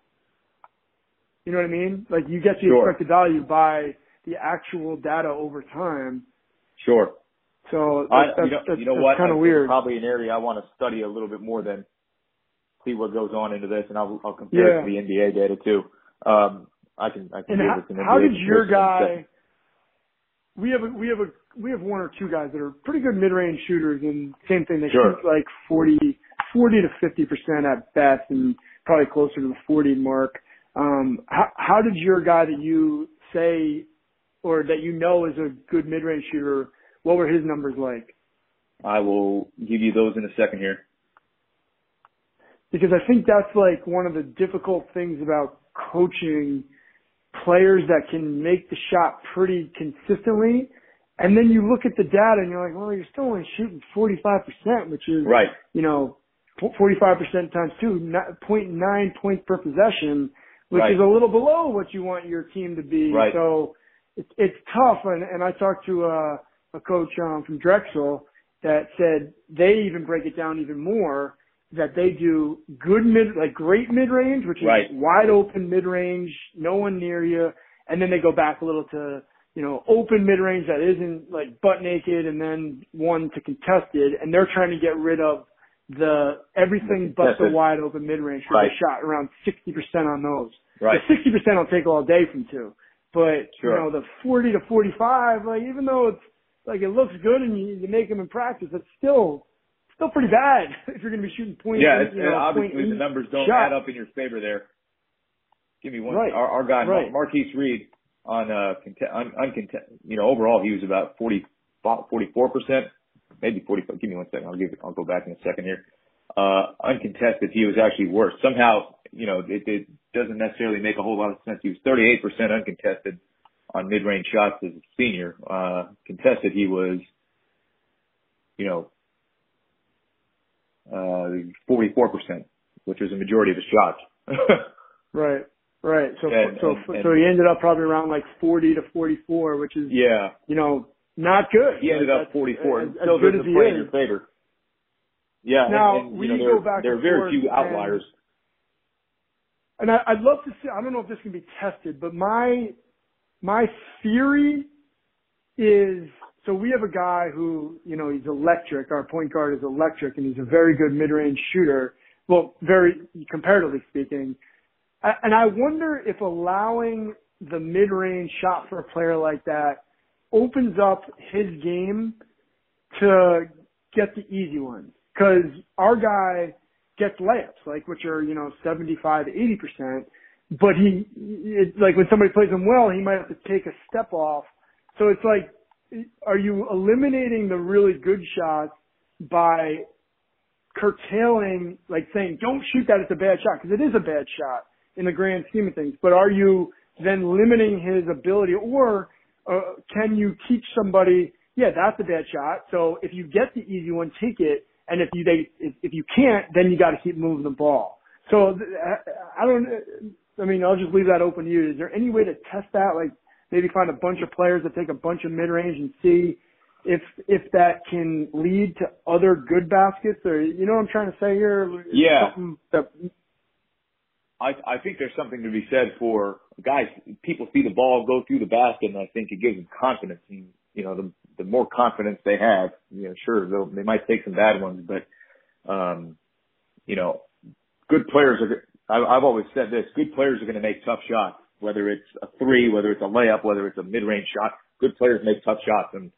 Speaker 1: You know what I mean? Like you get the
Speaker 2: Sure.
Speaker 1: expected value by the actual data over time.
Speaker 2: sure.
Speaker 1: So
Speaker 2: I,
Speaker 1: that's,
Speaker 2: you know,
Speaker 1: that's,
Speaker 2: you know
Speaker 1: that's kind of weird.
Speaker 2: Probably an area I want to study a little bit more than see what goes on into this, and I'll, I'll compare it to the NBA data too. Um, I can, I can
Speaker 1: And how, how did your guy? We have a, we have a we have one or two guys that are pretty good mid-range shooters, and same thing. They
Speaker 2: Sure.
Speaker 1: shoot like 40, 40 to fifty percent at best, and probably closer to the forty mark. Um, how, how did your guy that you say or that you know is a good mid-range shooter? What were his numbers like?
Speaker 2: I will give you those in a second here.
Speaker 1: because I think that's like one of the difficult things about coaching players that can make the shot pretty consistently. And then you look at the data and you're like, well, you're still only shooting 45%, which is,
Speaker 2: Right.
Speaker 1: you know, 45% times two, not- 0.9 points per possession, which
Speaker 2: Right.
Speaker 1: is a little below what you want your team to be.
Speaker 2: Right.
Speaker 1: So it's, it's tough. And, and I talked to a, a coach um, from Drexel that said they even break it down even more that they do good mid, like great mid range, which is
Speaker 2: Right.
Speaker 1: wide open mid range, no one near you, and then they go back a little to you know open mid range that isn't like butt naked, and then one to contested, and they're trying to get rid of the everything but the wide open mid range.
Speaker 2: Right.
Speaker 1: They shot around sixty percent on those.
Speaker 2: Right.
Speaker 1: Sixty percent I'll take all day from two, but
Speaker 2: Sure.
Speaker 1: you know the forty to forty five, like even though it's like it looks good and you, you make them in practice, it's still still pretty bad if you're going to be shooting point.
Speaker 2: Yeah,
Speaker 1: eight, you know,
Speaker 2: obviously the numbers don't
Speaker 1: shot.
Speaker 2: add up in your favor there. Give me one.
Speaker 1: Right.
Speaker 2: Our, our guy
Speaker 1: Right.
Speaker 2: Mar- Marcquise Reed on uh conte- un, unconte- you know overall he was about 40 44 percent, maybe 45. Give me one second. I'll give. I'll go back in a second here. Uh, uncontested, he was actually worse. Somehow, you know, it, it doesn't necessarily make a whole lot of sense. He was 38 percent uncontested on mid-range shots as a senior. Uh, contested, he was, you know, uh, 44 percent, which was a majority of his shots.
Speaker 1: Right. Right. So
Speaker 2: And-
Speaker 1: so
Speaker 2: and-
Speaker 1: so he ended up probably around like 40 to 44, which is
Speaker 2: yeah,
Speaker 1: you know not good.
Speaker 2: he ended
Speaker 1: Like,
Speaker 2: up
Speaker 1: that's
Speaker 2: 44.
Speaker 1: As, as good as he
Speaker 2: play in
Speaker 1: is.
Speaker 2: your favor. Yeah,
Speaker 1: Now,
Speaker 2: and, and
Speaker 1: we
Speaker 2: you know,
Speaker 1: go
Speaker 2: there,
Speaker 1: back
Speaker 2: there are very few outliers.
Speaker 1: And I, I'd love to see. I don't know if this can be tested, but my my theory is so we have a guy who you know he's electric. Our point guard is electric, and he's a very good mid-range shooter. Well, very comparatively speaking. And I wonder if allowing the mid-range shot for a player like that opens up his game to get the easy ones. Cause our guy gets layups, like, which are, you know, 75 to 80%, but he, it, like when somebody plays him well, he might have to take a step off. So it's like, are you eliminating the really good shots by curtailing, like saying, don't shoot that, it's a bad shot, because it is a bad shot in the grand scheme of things, but are you then limiting his ability, or uh, can you teach somebody, yeah, that's a bad shot, so if you get the easy one, take it, and if you they if, if you can't, then you got to keep moving the ball. So I I don't, I mean, I'll just leave that open to you. Is there any way to test that, like maybe find a bunch of players that take a bunch of mid range and see if if that can lead to other good baskets, or you know what I'm trying to say here?
Speaker 2: Yeah.
Speaker 1: That
Speaker 2: I, I think there's something to be said for guys. People see the ball go through the basket, and I think it gives them confidence. And, you know, the the more confidence they have, you know, sure they'll, they might take some bad ones, but um, you know, good players are. I, I've always said this: good players are going to make tough shots. Whether it's a three, whether it's a layup, whether it's a mid-range shot. Good players make tough shots, and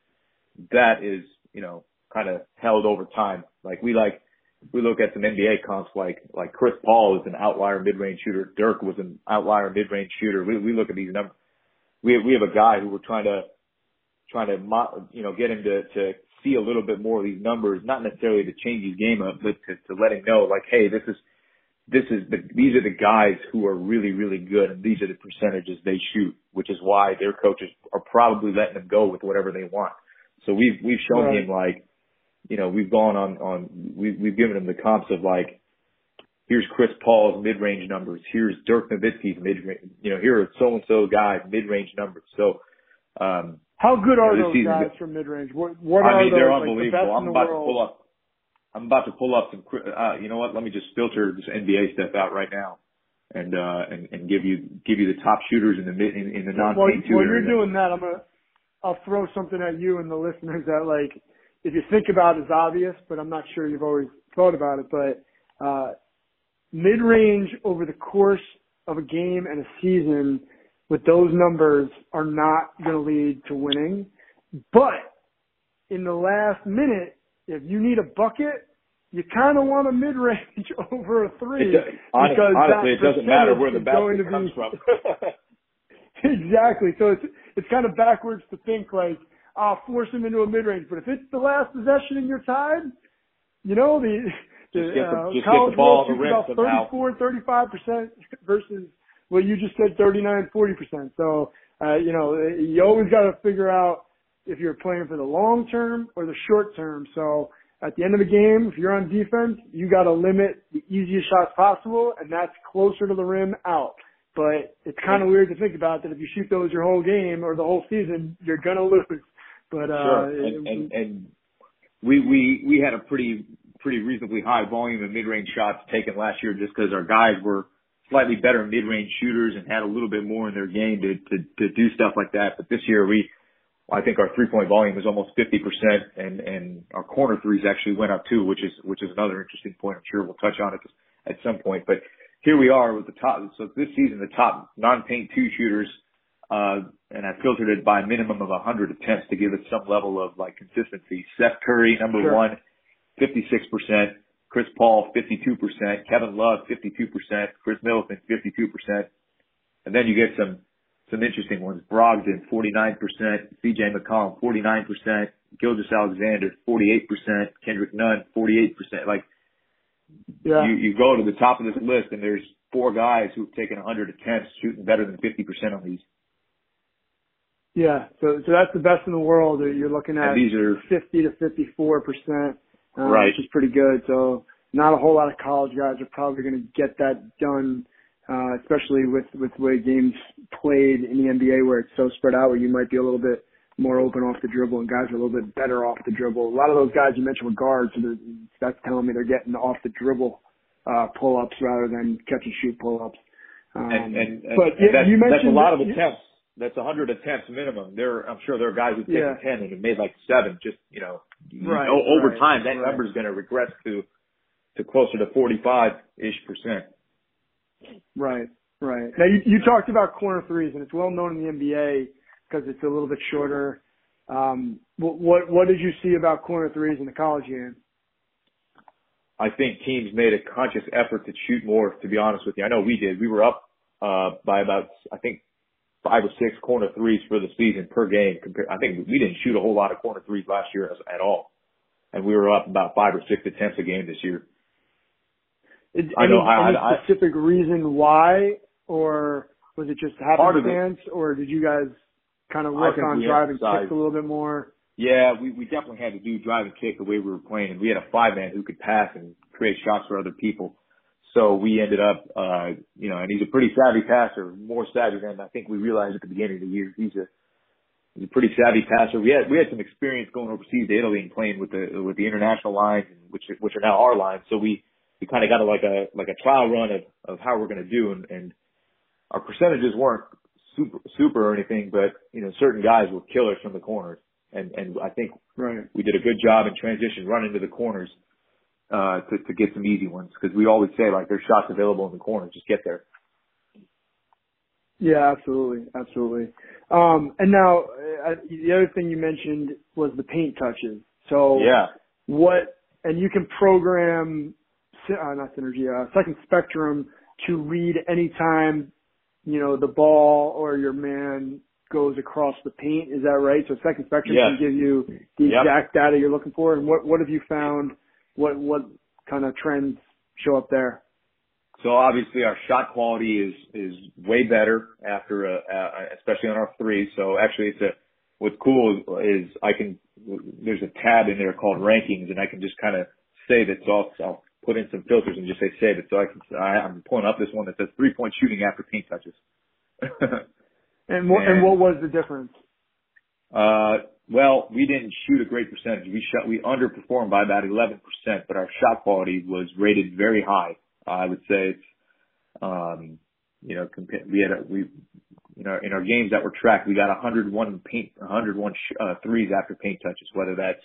Speaker 2: that is, you know, kind of held over time. Like we like, we look at some NBA comps like like Chris Paul is an outlier mid-range shooter. Dirk was an outlier mid-range shooter. We we look at these numbers. We we have a guy who we're trying to trying to you know get him to to see a little bit more of these numbers, not necessarily to change his game up, but to to let him know like, hey, this is this is the these are the guys who are really really good, and these are the percentages they shoot, which is why their coaches are probably letting them go with whatever they want. So we've we've shown right. him like, you know, we've gone on on we we've given him the comps of like, here's Chris Paul's mid range numbers, here's Dirk Nowitzki's mid range, you know, here are so and so guys mid range numbers. So um
Speaker 1: how good are those guys from mid range? What what
Speaker 2: I
Speaker 1: are
Speaker 2: mean,
Speaker 1: those,
Speaker 2: they're
Speaker 1: like,
Speaker 2: unbelievable.
Speaker 1: the
Speaker 2: I'm about to pull up I'm about to pull up some. Uh, you know what? Let me just filter this NBA stuff out right now, and uh, and, and give you give you the top shooters in the mid in, in the non
Speaker 1: While, while you're doing that, I'm gonna I'll throw something at you and the listeners that like if you think about it, is obvious, but I'm not sure you've always thought about it. But uh, mid range over the course of a game and a season with those numbers are not going to lead to winning. But in the last minute, if you need a bucket, you kind of want a mid range over a three.
Speaker 2: It,
Speaker 1: because
Speaker 2: honestly, it doesn't matter where the
Speaker 1: basket
Speaker 2: comes from.
Speaker 1: exactly. So it's it's kind of backwards to think like, oh, force him into a mid range. But if it's the last possession and you're tied, you know the
Speaker 2: the, the
Speaker 1: uh,
Speaker 2: just
Speaker 1: college
Speaker 2: the ball
Speaker 1: shoots
Speaker 2: about
Speaker 1: 34, 35 percent versus what you just said 39, 40 percent. So uh, you know you always got to figure out if you're playing for the long term or the short term. So at the end of the game, if you're on defense, you got to limit the easiest shots possible, and that's closer to the rim out. But it's kind of weird to think about that if you shoot those your whole game or the whole season, you're gonna lose. But uh,
Speaker 2: sure, and, and, and we we we had a pretty pretty reasonably high volume of mid-range shots taken last year, just because our guys were slightly better mid-range shooters and had a little bit more in their game to to to do stuff like that. But this year we I think our three point volume is almost 50% and, and our corner threes actually went up too, which is, which is another interesting point. I'm sure we'll touch on it at some point, but here we are with the top. So this season, the top non-paint two shooters, uh, and I filtered it by a minimum of 100 attempts to give it some level of like consistency. Seth Curry, number sure. one, 56%. Chris Paul, 52%. Kevin Love, 52%. Khris Middleton, 52%. And then you get some some interesting ones. Brogdon, 49%. CJ McCollum, 49%. Gilgeous-Alexander, 48%. Kendrick Nunn, 48%. Like, yeah. you, you go to the top of this list and there's four guys who've taken 100 attempts shooting better than 50% on these.
Speaker 1: Yeah, so so that's the best in the world. You're looking at
Speaker 2: and these are
Speaker 1: 50 to 54 percent, um,
Speaker 2: right?
Speaker 1: Which is pretty good. So not a whole lot of college guys are probably going to get that done uh, especially with with the way games played in the NBA where it's so spread out, where you might be a little bit more open off the dribble and guys are a little bit better off the dribble. A lot of those guys you mentioned were guards, so that's telling me they're getting off the dribble uh, pull ups rather than catch and shoot pull ups.
Speaker 2: Um, and, and, and,
Speaker 1: but
Speaker 2: and
Speaker 1: you mentioned
Speaker 2: that's a lot
Speaker 1: that,
Speaker 2: of attempts. That's a hundred attempts minimum. There, I'm sure there are guys who've taken
Speaker 1: yeah.
Speaker 2: ten and have made like seven. Just you know,
Speaker 1: right,
Speaker 2: over
Speaker 1: right,
Speaker 2: time that
Speaker 1: right.
Speaker 2: number is going to regress to to closer to 45 ish percent.
Speaker 1: Right. Right. Now you, you talked about corner threes, and it's well known in the NBA because it's a little bit shorter. Um, what, what what did you see about corner threes in the college game?
Speaker 2: I think teams made a conscious effort to shoot more. To be honest with you, I know we did. We were up uh, by about I think five or six corner threes for the season per game. Compared, I think we didn't shoot a whole lot of corner threes last year as, at all, and we were up about five or six attempts a game this year.
Speaker 1: Any,
Speaker 2: I know.
Speaker 1: any
Speaker 2: I,
Speaker 1: specific I, reason why or was it just happenstance, or did you guys kind of work on drive and kick a little bit more?
Speaker 2: Yeah, we, we definitely had to do drive and kick the way we were playing, and we had a five man who could pass and create shots for other people. So we ended up, uh, you know, and he's a pretty savvy passer, more savvy than I think we realized at the beginning of the year. He's a he's a pretty savvy passer. We had we had some experience going overseas to Italy and playing with the with the international lines, which which are now our lines. So we we kind of got a, like a like a trial run of of how we're going to do, and, and our percentages weren't super super or anything, but you know certain guys were killers from the corners, and and I think
Speaker 1: right.
Speaker 2: we did a good job in transition, running to the corners uh, to to get some easy ones because we always say like there's shots available in the corner, just get there.
Speaker 1: Yeah, absolutely, absolutely. Um, and now uh, the other thing you mentioned was the paint touches. So
Speaker 2: Yeah.
Speaker 1: what, and you can program, uh, not synergy, uh, second spectrum to read anytime, you know, the ball or your man goes across the paint. Is that right? So second spectrum
Speaker 2: Yes.
Speaker 1: can give you the
Speaker 2: Yep.
Speaker 1: exact data you're looking for. And what, what have you found? What, what kind of trends show up there?
Speaker 2: So obviously our shot quality is is way better after a, uh, especially on our three. So actually it's a what's cool is, is I can there's a tab in there called rankings and I can just kind of save it. So I'll, I'll put in some filters and just say save it. So I can I, I'm pulling up this one that says three point shooting after paint touches.
Speaker 1: And what, and
Speaker 2: And-
Speaker 1: what was the difference?
Speaker 2: Uh, well, we didn't shoot a great percentage. We shot, we underperformed by about 11%, but our shot quality was rated very high. I would say it's, um, you know, compa- we had a, we, you know, in our games that were tracked, we got 101 paint, 101 sh- uh, threes after paint touches, whether that's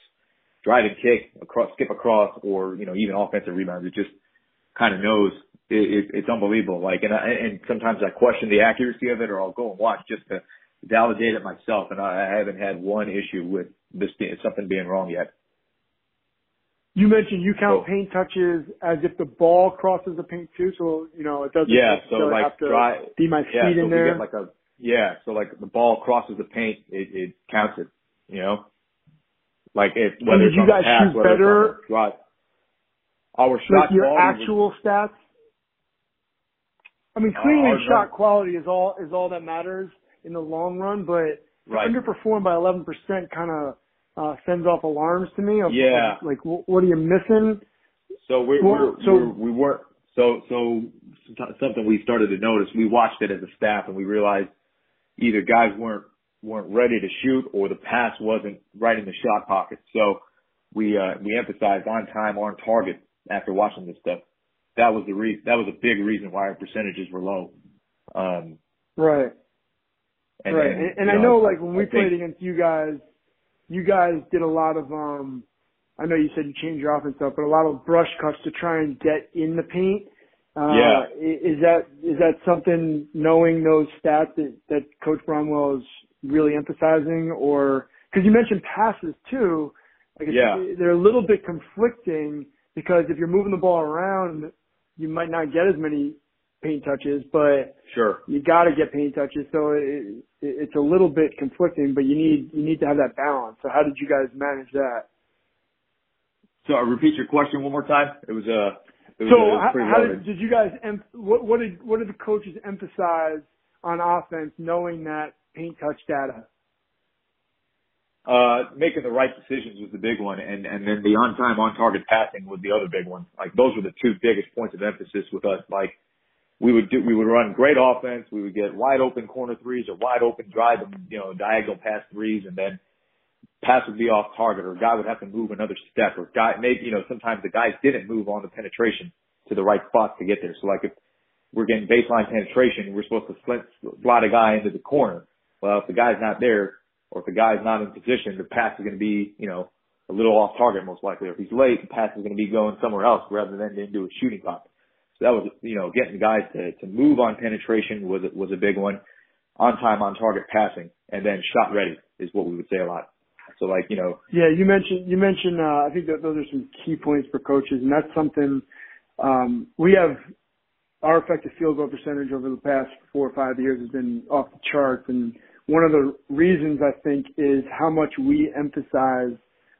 Speaker 2: drive and kick across, skip across, or, you know, even offensive rebounds. It just kind of knows it, it, it's unbelievable. Like, and I, and sometimes I question the accuracy of it or I'll go and watch just to validate it myself. And I, I haven't had one issue with this being, something being wrong yet.
Speaker 1: You mentioned you count
Speaker 2: So-
Speaker 1: paint touches as if the ball crosses the paint too, so you know it doesn't
Speaker 2: Yeah. So like
Speaker 1: have to
Speaker 2: dry,
Speaker 1: be my
Speaker 2: yeah.
Speaker 1: feet
Speaker 2: So
Speaker 1: in there.
Speaker 2: like a, yeah. So like the ball crosses the paint, it, it counts it, you know? Like if, whether
Speaker 1: did you guys
Speaker 2: pass,
Speaker 1: shoot better?
Speaker 2: it's on the drive. Our shot
Speaker 1: like your
Speaker 2: quality was-
Speaker 1: actual stats. I mean,
Speaker 2: Uh,
Speaker 1: clearly
Speaker 2: our
Speaker 1: shot
Speaker 2: num-
Speaker 1: quality is all is all that matters in the long run, but
Speaker 2: Right.
Speaker 1: underperform by 11% kind of uh, sends off alarms to me. Of,
Speaker 2: Yeah.
Speaker 1: like, wh- what are you missing?
Speaker 2: So we're,
Speaker 1: Well, so-
Speaker 2: we're we weren't so so something we started to notice. We watched it as a staff and we realized either guys weren't weren't ready to shoot or the pass wasn't right in the shot pocket. So we uh we emphasized on time, on target after watching this stuff. That was the re- that was a big reason why our percentages were low. Um
Speaker 1: Right.
Speaker 2: and,
Speaker 1: right.
Speaker 2: and,
Speaker 1: And, and
Speaker 2: you
Speaker 1: I know, like, when we
Speaker 2: I think-
Speaker 1: played against you guys, you guys did a lot of, um, I know you said you changed your offense up, but a lot of brush cuts to try and get in the paint. Uh,
Speaker 2: Yeah.
Speaker 1: Is that, is that something, knowing those stats that, that Coach Brownell is really emphasizing or, cause you mentioned passes too. Like it's,
Speaker 2: Yeah.
Speaker 1: they're a little bit conflicting because if you're moving the ball around, you might not get as many paint touches, but
Speaker 2: Sure.
Speaker 1: you got to get paint touches. So it, it, it's a little bit conflicting, but you need you need to have that balance. So how did you guys manage that?
Speaker 2: So uh, repeat your question one more time. It was uh it was,
Speaker 1: So
Speaker 2: it was
Speaker 1: how, how did, did you guys what what did what did the coaches emphasize on offense, knowing that paint touch data?
Speaker 2: Uh, making the right decisions was the big one, and and then the on time, on target passing was the other big one. Like those were the two biggest points of emphasis with us. Like we would do, we would run great offense. We would get wide open corner threes or wide open drive you know diagonal pass threes, and then pass would be off target, or guy would have to move another step, or guy maybe you know sometimes the guys didn't move on the penetration to the right spot to get there. So like if we're getting baseline penetration, we're supposed to slide a guy into the corner. Well, if the guy's not there, or if the guy's not in position, the pass is going to be, you know, a little off target most likely. Or if he's late, the pass is going to be going somewhere else rather than into a shooting pocket. So that was, you know, getting guys to, to move on penetration was, was a big one. On time, on target passing, and then shot ready is what we would say a lot. So like, you know,
Speaker 1: Yeah, you mentioned you mentioned. Uh, I think that those are some key points for coaches, and that's something um, we have. Our effective field goal percentage over the past four or five years has been off the charts, and one of the reasons I think is how much we emphasize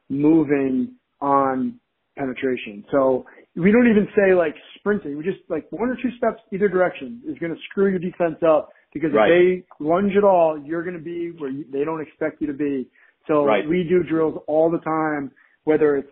Speaker 1: moving on penetration. So we don't even say like sprinting. We just like one or two steps either direction is going to screw your defense up because
Speaker 2: Right.
Speaker 1: if they lunge at all, you're going to be where you, they don't expect you to be. So
Speaker 2: Right.
Speaker 1: we do drills all the time, whether it's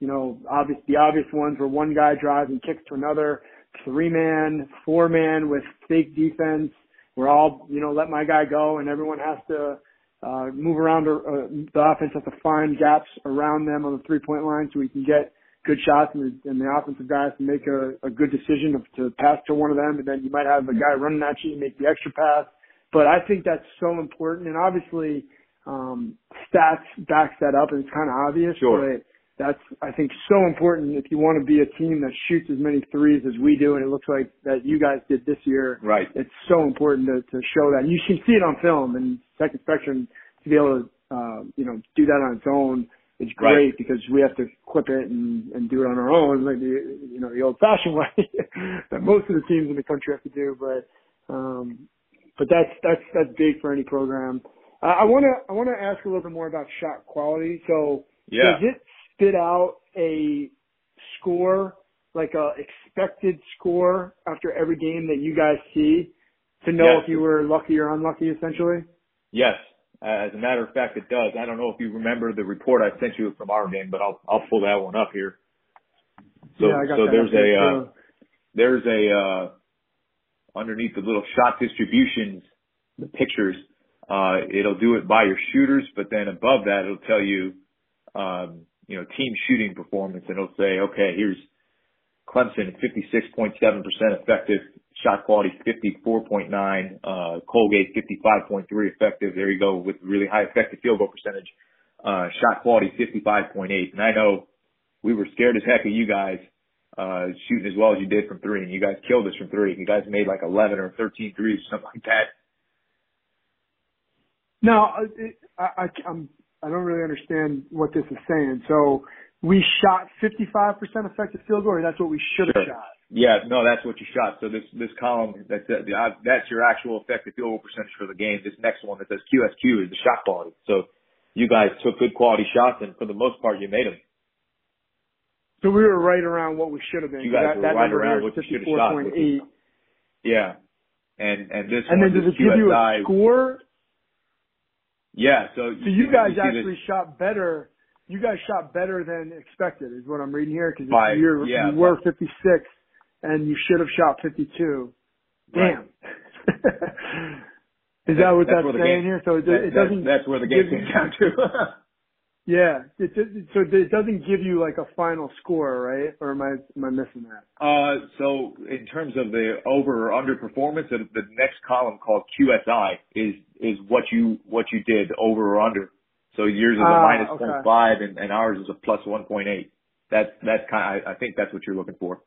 Speaker 1: you know obvious the obvious ones where one guy drives and kicks to another, three man, four man with fake defense. We're all you know let my guy go, and everyone has to uh, move around. Or, uh, the offense has to find gaps around them on the three point line so we can get good shots, and the, and the offensive guys can make a, a good decision of, to pass to one of them, and then you might have a guy running at you and make the extra pass. But I think that's so important, and obviously um, stats backs that up, and it's kind of obvious.
Speaker 2: Sure.
Speaker 1: But that's I think so important if you want to be a team that shoots as many threes as we do, and it looks like that you guys did this year.
Speaker 2: Right.
Speaker 1: It's so important to, to show that. And you can see it on film, and Second Spectrum to be able to uh, you know do that on its own is great
Speaker 2: Right.
Speaker 1: because we have to clip it and, and do it on our own, like the you know the old-fashioned way that most of the teams in the country have to do. But um, but that's that's that's big for any program. Uh, I want to I want to ask a little bit more about shot quality. So
Speaker 2: Yeah.
Speaker 1: does it spit out a score, like a expected score after every game that you guys see to know
Speaker 2: Yes.
Speaker 1: if you were lucky or unlucky essentially?
Speaker 2: Yes. As a matter of fact, it does. I don't know if you remember the report I sent you from our game, but I'll I'll pull that one up here. So
Speaker 1: yeah, I got
Speaker 2: so there's a uh, there's a uh, underneath the little shot distributions, the pictures. Uh, it'll do it by your shooters, but then above that, it'll tell you, um, you know, team shooting performance, and it'll say, okay, here's Clemson, 56.7% effective, shot quality 54.9, uh, Colgate 55.3 effective. There you go with really high effective field goal percentage. Uh, shot quality 55.8. And I know we were scared as heck of you guys, uh, shooting as well as you did from three and you guys killed us from three. You guys made like 11 or 13 threes, something like that.
Speaker 1: No, I, I, I'm, I don't really understand what this is saying. So we shot 55% effective field goal, or that's what we should have
Speaker 2: Sure.
Speaker 1: shot.
Speaker 2: Yeah, no, that's what you shot. So this this column that's uh, that's your actual effective field goal percentage for the game. This next one that says QSQ is the shot quality. So you guys took good quality shots, and for the most part, you made them.
Speaker 1: So we were right around what we should have been.
Speaker 2: You guys
Speaker 1: that,
Speaker 2: were
Speaker 1: that
Speaker 2: right around what you should have shot, is- Yeah, and and this
Speaker 1: And
Speaker 2: one,
Speaker 1: then does
Speaker 2: this
Speaker 1: it give you a score?
Speaker 2: Yeah. So
Speaker 1: So you guys
Speaker 2: this-
Speaker 1: actually shot better. You guys shot better than expected, is what I'm reading here. Because
Speaker 2: yeah,
Speaker 1: you were 56, and you should have shot 52.
Speaker 2: Right.
Speaker 1: Damn. is that what
Speaker 2: that's
Speaker 1: that's, saying
Speaker 2: game-
Speaker 1: here? So it,
Speaker 2: that-
Speaker 1: it doesn't.
Speaker 2: that's where the game came down to.
Speaker 1: Yeah. It, it, so it doesn't give you like a final score, right? Or am I am I missing that?
Speaker 2: Uh, so in terms of the over or under performance, the next column called QSI is is what you what you did over or under. So yours is a
Speaker 1: Ah,
Speaker 2: minus
Speaker 1: okay.
Speaker 2: 0.5 and, and ours is a plus 1.8. That's that's kind. Of, I, I think that's what you're looking for.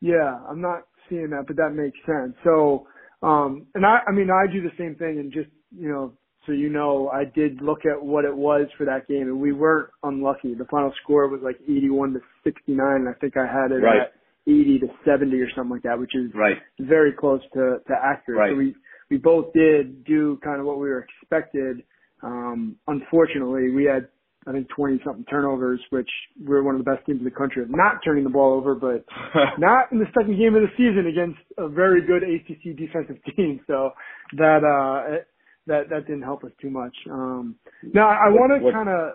Speaker 1: Yeah, I'm not seeing that, but that makes sense. So, um, and I, I mean, I do the same thing and just, you know, so you know, I did look at what it was for that game and we weren't unlucky. The final score was like 81 to 69 and I think I had it
Speaker 2: Right.
Speaker 1: at 80 to 70 or something like that, which is
Speaker 2: Right.
Speaker 1: very close to, to accurate.
Speaker 2: Right.
Speaker 1: So we, we both did do kind of what we were expected. Um, unfortunately, we had, I think, 20 something turnovers, which we're one of the best teams in the country at not turning the ball over, but not in the second game of the season against a very good ACC defensive team. So that, uh, it- that, that didn't help us too much. Um, now I
Speaker 2: What-
Speaker 1: want to kind of,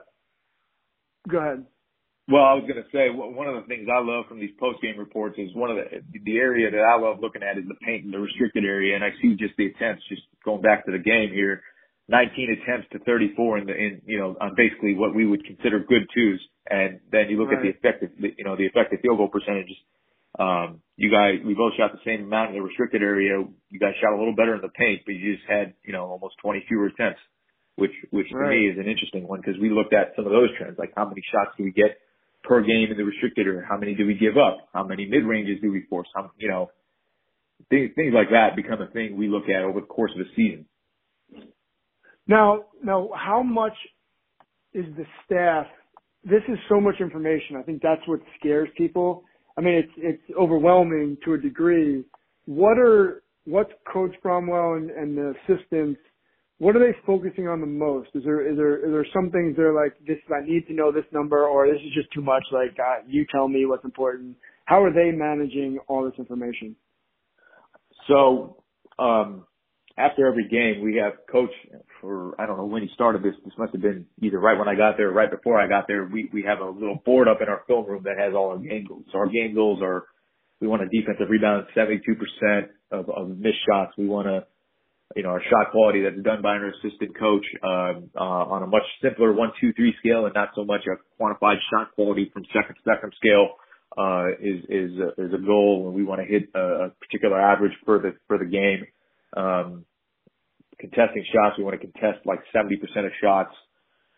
Speaker 1: go ahead.
Speaker 2: Well, I was going to say one of the things I love from these post game reports is one of the the area that I love looking at is the paint and the restricted area, and I see just the attempts. Just going back to the game here, 19 attempts to 34 in the in you know on basically what we would consider good twos, and then you look at the
Speaker 1: Right.
Speaker 2: effective the- you know the effective field goal percentages. Um, you guys, we both shot the same amount in the restricted area. You guys shot a little better in the paint, but you just had you know almost 20 fewer attempts, which which to me is an interesting one because we looked at some of those trends, like how many shots do we get per game in the restricted area? How many do we give up? How many mid ranges do we force? How, you know, things, things like that become a thing we look at over the course of a season.
Speaker 1: Now, now, how much is the staff? This is so much information. I think that's what scares people. I mean, it's it's overwhelming to a degree. What are what's Coach Brownell and, and the assistants? What are they focusing on the most? Is there is there is there some things they're like this? I need to know this number, or this is just too much. Like uh, you tell me what's important. How are they managing all this information?
Speaker 2: So, um, after every game, we have coach for, I don't know when he started this. This must have been either right when I got there or right before I got there. We, we have a little board up in our film room that has all our game goals. So our game goals are, we want a defensive rebound 72% of, of missed shots. We want to, you know, our shot quality that's done by our assistant coach, um, uh, on a much simpler one, two, three scale and not so much a quantified shot quality from second spectrum scale, uh, is, is, a, is a goal and we want to hit a, a particular average for the, for the game. Um, contesting shots, we want to contest like 70% of shots.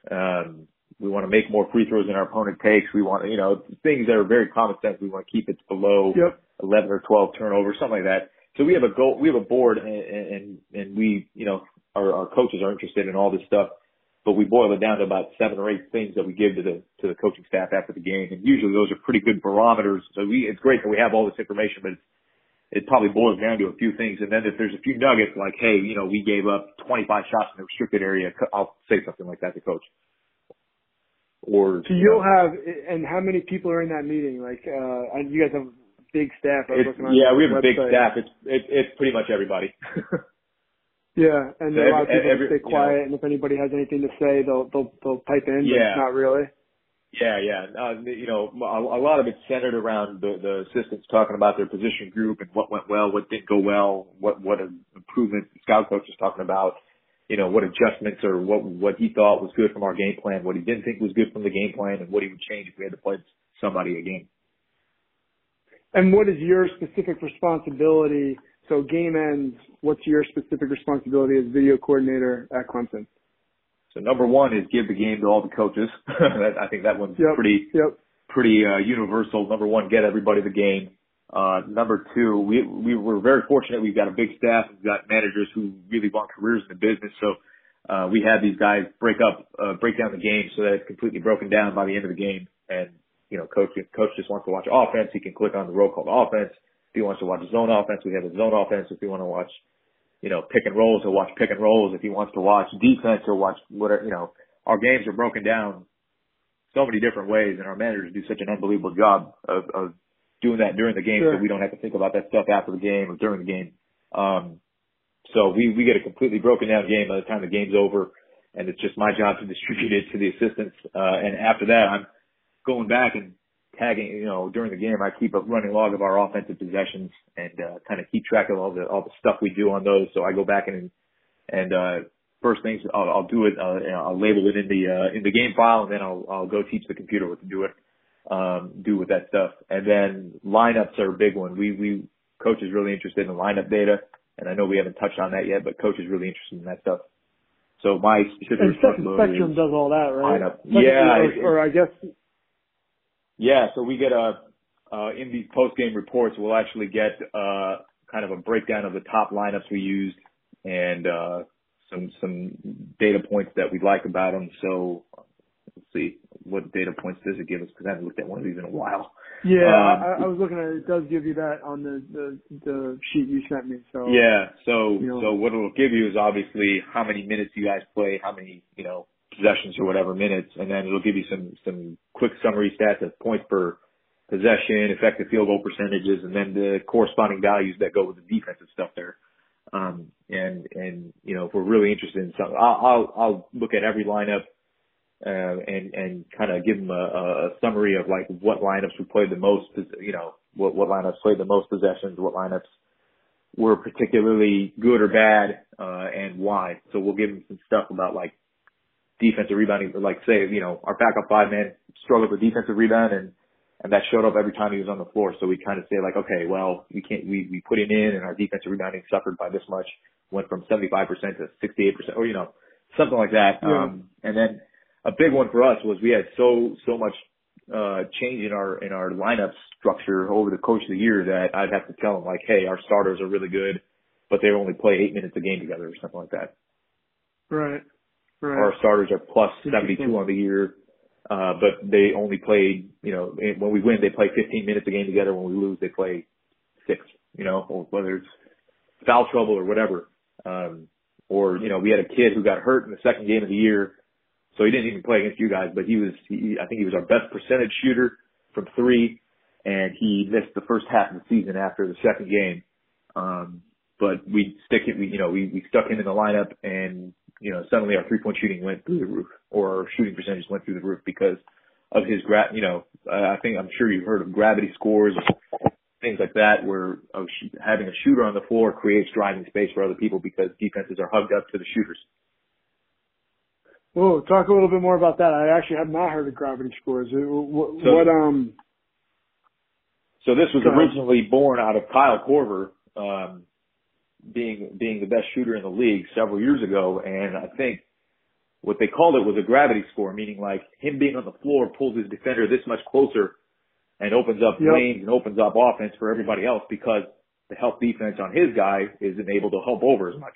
Speaker 2: Um, we want to make more free throws than our opponent takes. We want, you know, things that are very common sense. We want to keep it below
Speaker 1: Yep.
Speaker 2: 11 or 12 turnovers, something like that. So we have a goal, we have a board and, and, and we, you know, our, our coaches are interested in all this stuff, but we boil it down to about seven or eight things that we give to the, to the coaching staff after the game. And usually those are pretty good barometers. So we, it's great that we have all this information, but it's, it probably boils down to a few things. And then if there's a few nuggets like, hey, you know, we gave up 25 shots in the restricted area, I'll say something like that to coach. Or
Speaker 1: So you'll have, and how many people are in that meeting? Like, uh, and you guys have big staff. I was
Speaker 2: it's,
Speaker 1: looking
Speaker 2: yeah, we have a big staff. It's it, it's pretty much everybody.
Speaker 1: Yeah, and
Speaker 2: So
Speaker 1: a lot of people
Speaker 2: every-
Speaker 1: stay
Speaker 2: you know-
Speaker 1: quiet, and if anybody has anything to say, they'll they'll they'll pipe in. But
Speaker 2: Yeah.
Speaker 1: not really.
Speaker 2: Yeah, yeah. Uh, you know, a, a lot of it's centered around the, the assistants talking about their position group and what went well, what didn't go well, what what improvements the scout coach is talking about. You know, what adjustments or what what he thought was good from our game plan, what he didn't think was good from the game plan, and what he would change if we had to play somebody a game.
Speaker 1: And what is your specific responsibility? So game ends. What's your specific responsibility as video coordinator at Clemson?
Speaker 2: So number one is give the game to all the coaches. I think that one's
Speaker 1: Yep.
Speaker 2: pretty
Speaker 1: Yep.
Speaker 2: pretty uh, universal. Number one, get everybody the game. Uh, number two, we we were very fortunate. We've got a big staff. We've got managers who really want careers in the business. So uh, we had these guys break up, uh, break down the game so that it's completely broken down by the end of the game. And you know, coach coach just wants to watch offense. He can click on the roll called offense. If he wants to watch zone offense, we have a zone offense. If he want to watch, you know, pick and rolls, he'll watch pick and rolls. If he wants to watch defense, he'll watch whatever. You know, our games are broken down so many different ways, and our managers do such an unbelievable job of, of doing that during the game,
Speaker 1: Sure.
Speaker 2: so we don't have to think about that stuff after the game or during the game. Um, so we we get a completely broken down game by the time the game's over, and it's just my job to distribute it to the assistants. Uh, and after that, I'm going back and tagging. You know, during the game, I keep a running log of our offensive possessions and uh, kind of keep track of all the all the stuff we do on those. So I go back and and uh, first things I'll, I'll do it. Uh, you I'll label it in the uh, in the game file, and then I'll I'll go teach the computer what to do it um, do with that stuff. And then lineups are a big one. We we coach is really interested in lineup data, and I know we haven't touched on that yet, but coach is really interested in that stuff. So my specific
Speaker 1: And Second Spectrum
Speaker 2: is-
Speaker 1: does all that, right?
Speaker 2: Lineup.
Speaker 1: Second-
Speaker 2: Yeah,
Speaker 1: Or,
Speaker 2: it-
Speaker 1: or I guess.
Speaker 2: Yeah, so we get a uh, in these post game reports, we'll actually get uh, kind of a breakdown of the top lineups we used and uh, some some data points that we like about them. So let's see what data points does it give us because I haven't looked at one of these in a while.
Speaker 1: Yeah,
Speaker 2: Um,
Speaker 1: I, I was looking at it. It does give you that on the the, the sheet you sent me. So
Speaker 2: Yeah. So
Speaker 1: You know.
Speaker 2: so what it'll give you is obviously how many minutes you guys play, how many you know possessions or whatever minutes, and then it'll give you some some quick summary stats of points per possession, effective field goal percentages, and then the corresponding values that go with the defensive stuff there. Um, and and you know if we're really interested in something, I'll I'll, I'll look at every lineup. Uh, and and kind of give them a, a summary of like what lineups we played the most, you know, what what lineups played the most possessions, what lineups were particularly good or bad, uh, and why. So we'll give them some stuff about like defensive rebounding, like say, you know, our backup five man struggled with defensive rebound and, and that showed up every time he was on the floor. So we kind of say like, okay, well, we can't, we, we put him in and our defensive rebounding suffered by this much, went from 75% to 68% or, you know, something like that.
Speaker 1: Yeah.
Speaker 2: Um, and then a big one for us was we had so, so much, uh, change in our, in our lineup structure over the course of the year that I'd have to tell them like, hey, our starters are really good, but they only play eight minutes a game together or something like that.
Speaker 1: right, right.
Speaker 2: Our starters are 72 on the year, uh, but they only played, you know, when we win, they play 15 minutes a game together. When we lose, they play six, you know, whether it's foul trouble or whatever. Um, or, you know, we had a kid who got hurt in the second game of the year. So he didn't even play against you guys, but he was, he, I think he was our best percentage shooter from three and he missed the first half of the season after the second game. Um, but we stick it, we, you know, we, we stuck him in the lineup and, you know, suddenly our three point shooting went through the roof or our shooting percentage went through the roof because of his gra, you know, uh, I think, I'm sure you've heard of gravity scores, or things like that where uh, sh- having a shooter on the floor creates driving space for other people because defenses are hugged up to the shooters.
Speaker 1: Whoa, talk a little bit more about that. I actually have not heard of gravity scores. Uh, What,
Speaker 2: So-
Speaker 1: what um?
Speaker 2: So this was originally born out of Kyle Korver, um, being being the best shooter in the league several years ago, and I think what they called it was a gravity score, meaning like him being on the floor pulls his defender this much closer and opens up
Speaker 1: Yep.
Speaker 2: lanes and opens up offense for everybody else because the help defense on his guy isn't able to help over as much.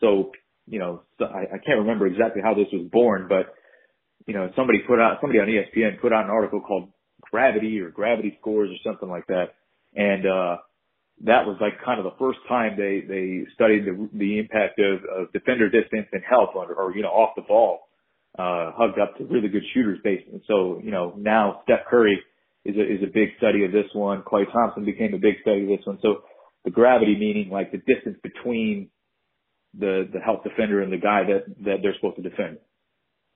Speaker 2: So, you know, so I, I can't remember exactly how this was born, but you know, somebody put out, somebody on ESPN put out an article called Gravity or Gravity Scores or something like that. And, uh, that was like kind of the first time they, they studied the, the impact of, of defender distance and help or, or, you know, off the ball, uh, hugged up to really good shooters based. And so, you know, now Steph Curry is a, is a big study of this one. Klay Thompson became a big study of this one. So the gravity meaning like the distance between the, the help defender and the guy that, that they're supposed to defend.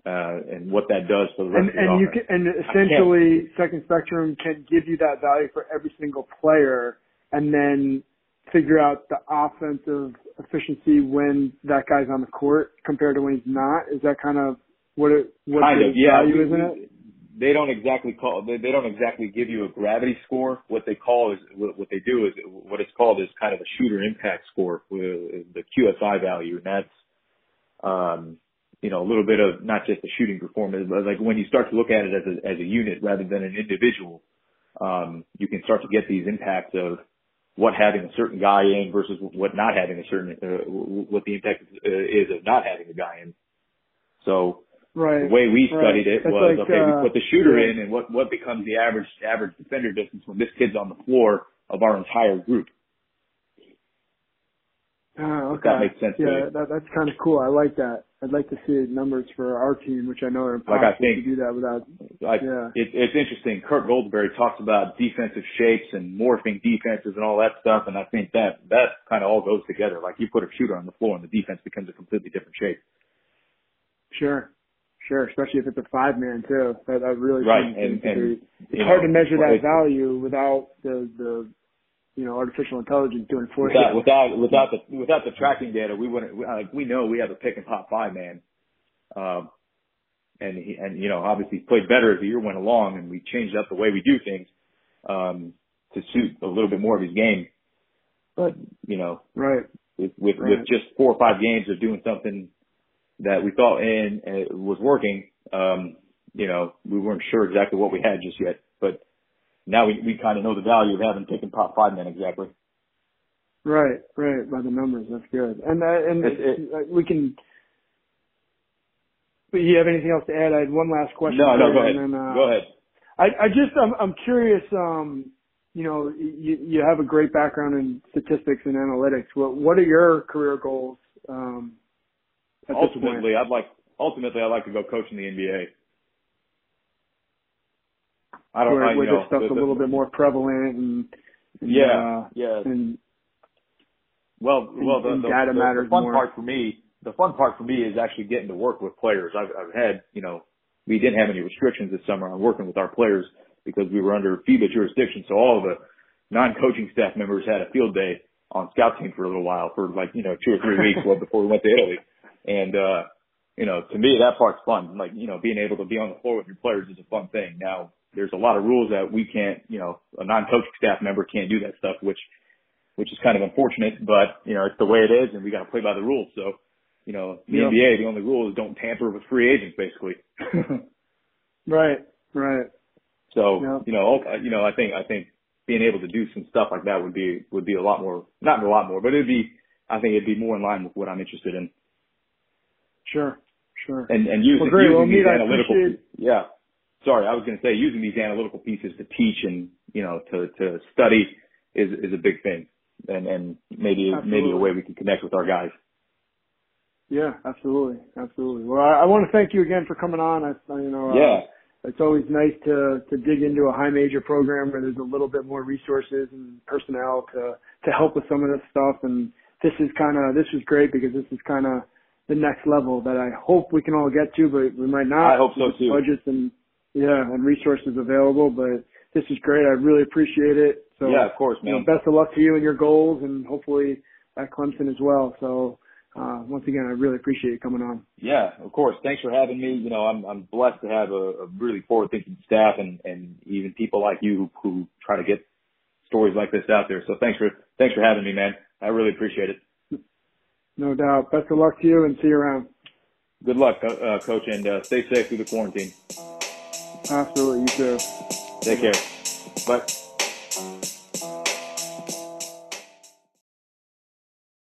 Speaker 2: Uh, and what that does for the rest
Speaker 1: And,
Speaker 2: of the
Speaker 1: and you can, and essentially second spectrum can give you that value for every single player and then figure out the offensive efficiency when that guy's on the court compared to when he's not. Is that kind of what it, what
Speaker 2: kind of, yeah.
Speaker 1: value is in it?
Speaker 2: They don't exactly call, they, they don't exactly give you a gravity score. What they call is, what what they do is, what it's called is kind of a shooter impact score, with the QSI value, and that's, um, you know, a little bit of not just the shooting performance, but like when you start to look at it as a, as a unit rather than an individual, um, you can start to get these impacts of what having a certain guy in versus what not having a certain, uh, what the impact is of not having a guy in. So,
Speaker 1: Right.
Speaker 2: the way we
Speaker 1: Right.
Speaker 2: studied it
Speaker 1: That's
Speaker 2: was
Speaker 1: like,
Speaker 2: okay,
Speaker 1: uh,
Speaker 2: we put the shooter
Speaker 1: yeah.
Speaker 2: in and what what becomes the average average defender distance when this kid's on the floor of our entire group.
Speaker 1: Oh,
Speaker 2: if
Speaker 1: okay.
Speaker 2: that makes sense
Speaker 1: Yeah, that, that's kind of cool. I like that. I'd like to see numbers for our team, which I know are
Speaker 2: Like I
Speaker 1: impossible
Speaker 2: think-
Speaker 1: to do that without.
Speaker 2: I,
Speaker 1: Yeah.
Speaker 2: it, it's interesting. Kirk Goldsberry talks about defensive shapes and morphing defenses and all that stuff, and I think that that kind of all goes together. Like you put a shooter on the floor and the defense becomes a completely different shape.
Speaker 1: Sure. Sure. Especially if it's a five man too. That, that really
Speaker 2: Right, and- and,
Speaker 1: it's hard
Speaker 2: know,
Speaker 1: to measure that value without the the you know artificial intelligence doing for
Speaker 2: Without
Speaker 1: you.
Speaker 2: without without the without the tracking data, we wouldn't like we know we have a pick and pop five man, um, and he and you know obviously played better as the year went along, and we changed up the way we do things um, to suit a little bit more of his game. But you know,
Speaker 1: Right.
Speaker 2: with with,
Speaker 1: Right.
Speaker 2: with just four or five games of doing something that we thought in uh, was working, um, you know, we weren't sure exactly what we had just yet, but now we we kind of know the value of having taken pop five men exactly.
Speaker 1: Right. Right. By the numbers, that's good. And uh, and
Speaker 2: It's- it-
Speaker 1: uh, we can. But you have anything else to add? I had one last question.
Speaker 2: No, no, go ahead.
Speaker 1: then, uh,
Speaker 2: Go ahead.
Speaker 1: I, I just I'm I'm curious. Um, you know, you you have a great background in statistics and analytics. What what are your career goals? Um, at this point?
Speaker 2: ultimately, I'd like ultimately I'd like to go coach in the NBA. I don't
Speaker 1: where,
Speaker 2: I,
Speaker 1: where
Speaker 2: know,
Speaker 1: this stuff's
Speaker 2: the-
Speaker 1: a little bit more prevalent and, and
Speaker 2: Yeah,
Speaker 1: uh,
Speaker 2: yeah.
Speaker 1: and
Speaker 2: Well, well, the, the,
Speaker 1: data
Speaker 2: the,
Speaker 1: matters
Speaker 2: the fun
Speaker 1: more.
Speaker 2: part for me, the fun part for me is actually getting to work with players. I've, I've had, you know, we didn't have any restrictions this summer on working with our players because we were under FIBA jurisdiction. So all the non-coaching staff members had a field day on scout team for a little while for like, you know, two or three weeks well, before we went to Italy. And, uh, you know, to me, that part's fun. Like, you know, being able to be on the floor with your players is a fun thing. Now, there's a lot of rules that we can't, you know, a non-coaching staff member can't do that stuff, which which is kind of unfortunate, but you know, it's the way it is and we got to play by the rules. So, you know, the
Speaker 1: Yeah.
Speaker 2: NBA, the only rule is don't tamper with free agents basically.
Speaker 1: right, right.
Speaker 2: so,
Speaker 1: Yeah.
Speaker 2: you know, you know, I think, I think being able to do some stuff like that would be, would be a lot more, not a lot more, but it'd be, I think it'd be more in line with what I'm interested in
Speaker 1: Sure, sure.
Speaker 2: and, and using,
Speaker 1: Well,
Speaker 2: using
Speaker 1: Well,
Speaker 2: these analytical, yeah. Sorry, I was going to say using these analytical pieces to teach and, you know, to, to study is, is a big thing. And, and maybe, maybe a way we can connect with our guys.
Speaker 1: Yeah, absolutely, absolutely. Well, I, I want to thank you again for coming on. I, you know, uh,
Speaker 2: Yeah.
Speaker 1: it's always nice to to dig into a high major program where there's a little bit more resources and personnel to to help with some of this stuff. And this is kind of this was great because this is kind of the next level that I hope we can all get to, but we might not.
Speaker 2: I hope so too.
Speaker 1: Budgets and yeah, and resources available. But this is great. I really appreciate it. So
Speaker 2: yeah, of course,
Speaker 1: you know,
Speaker 2: man.
Speaker 1: best of luck to you and your goals, and hopefully at Clemson as well. So uh, once again, I really appreciate you coming on.
Speaker 2: Yeah, of course. Thanks for having me. You know, I'm I'm blessed to have a, a really forward-thinking staff and and even people like you who, who try to get stories like this out there. So thanks for thanks for having me, man. I really appreciate it.
Speaker 1: No doubt. Best of luck to you, and see you around.
Speaker 2: Good luck, uh, coach, and uh, stay safe through the quarantine.
Speaker 1: Absolutely, you too.
Speaker 2: Take care. Bye.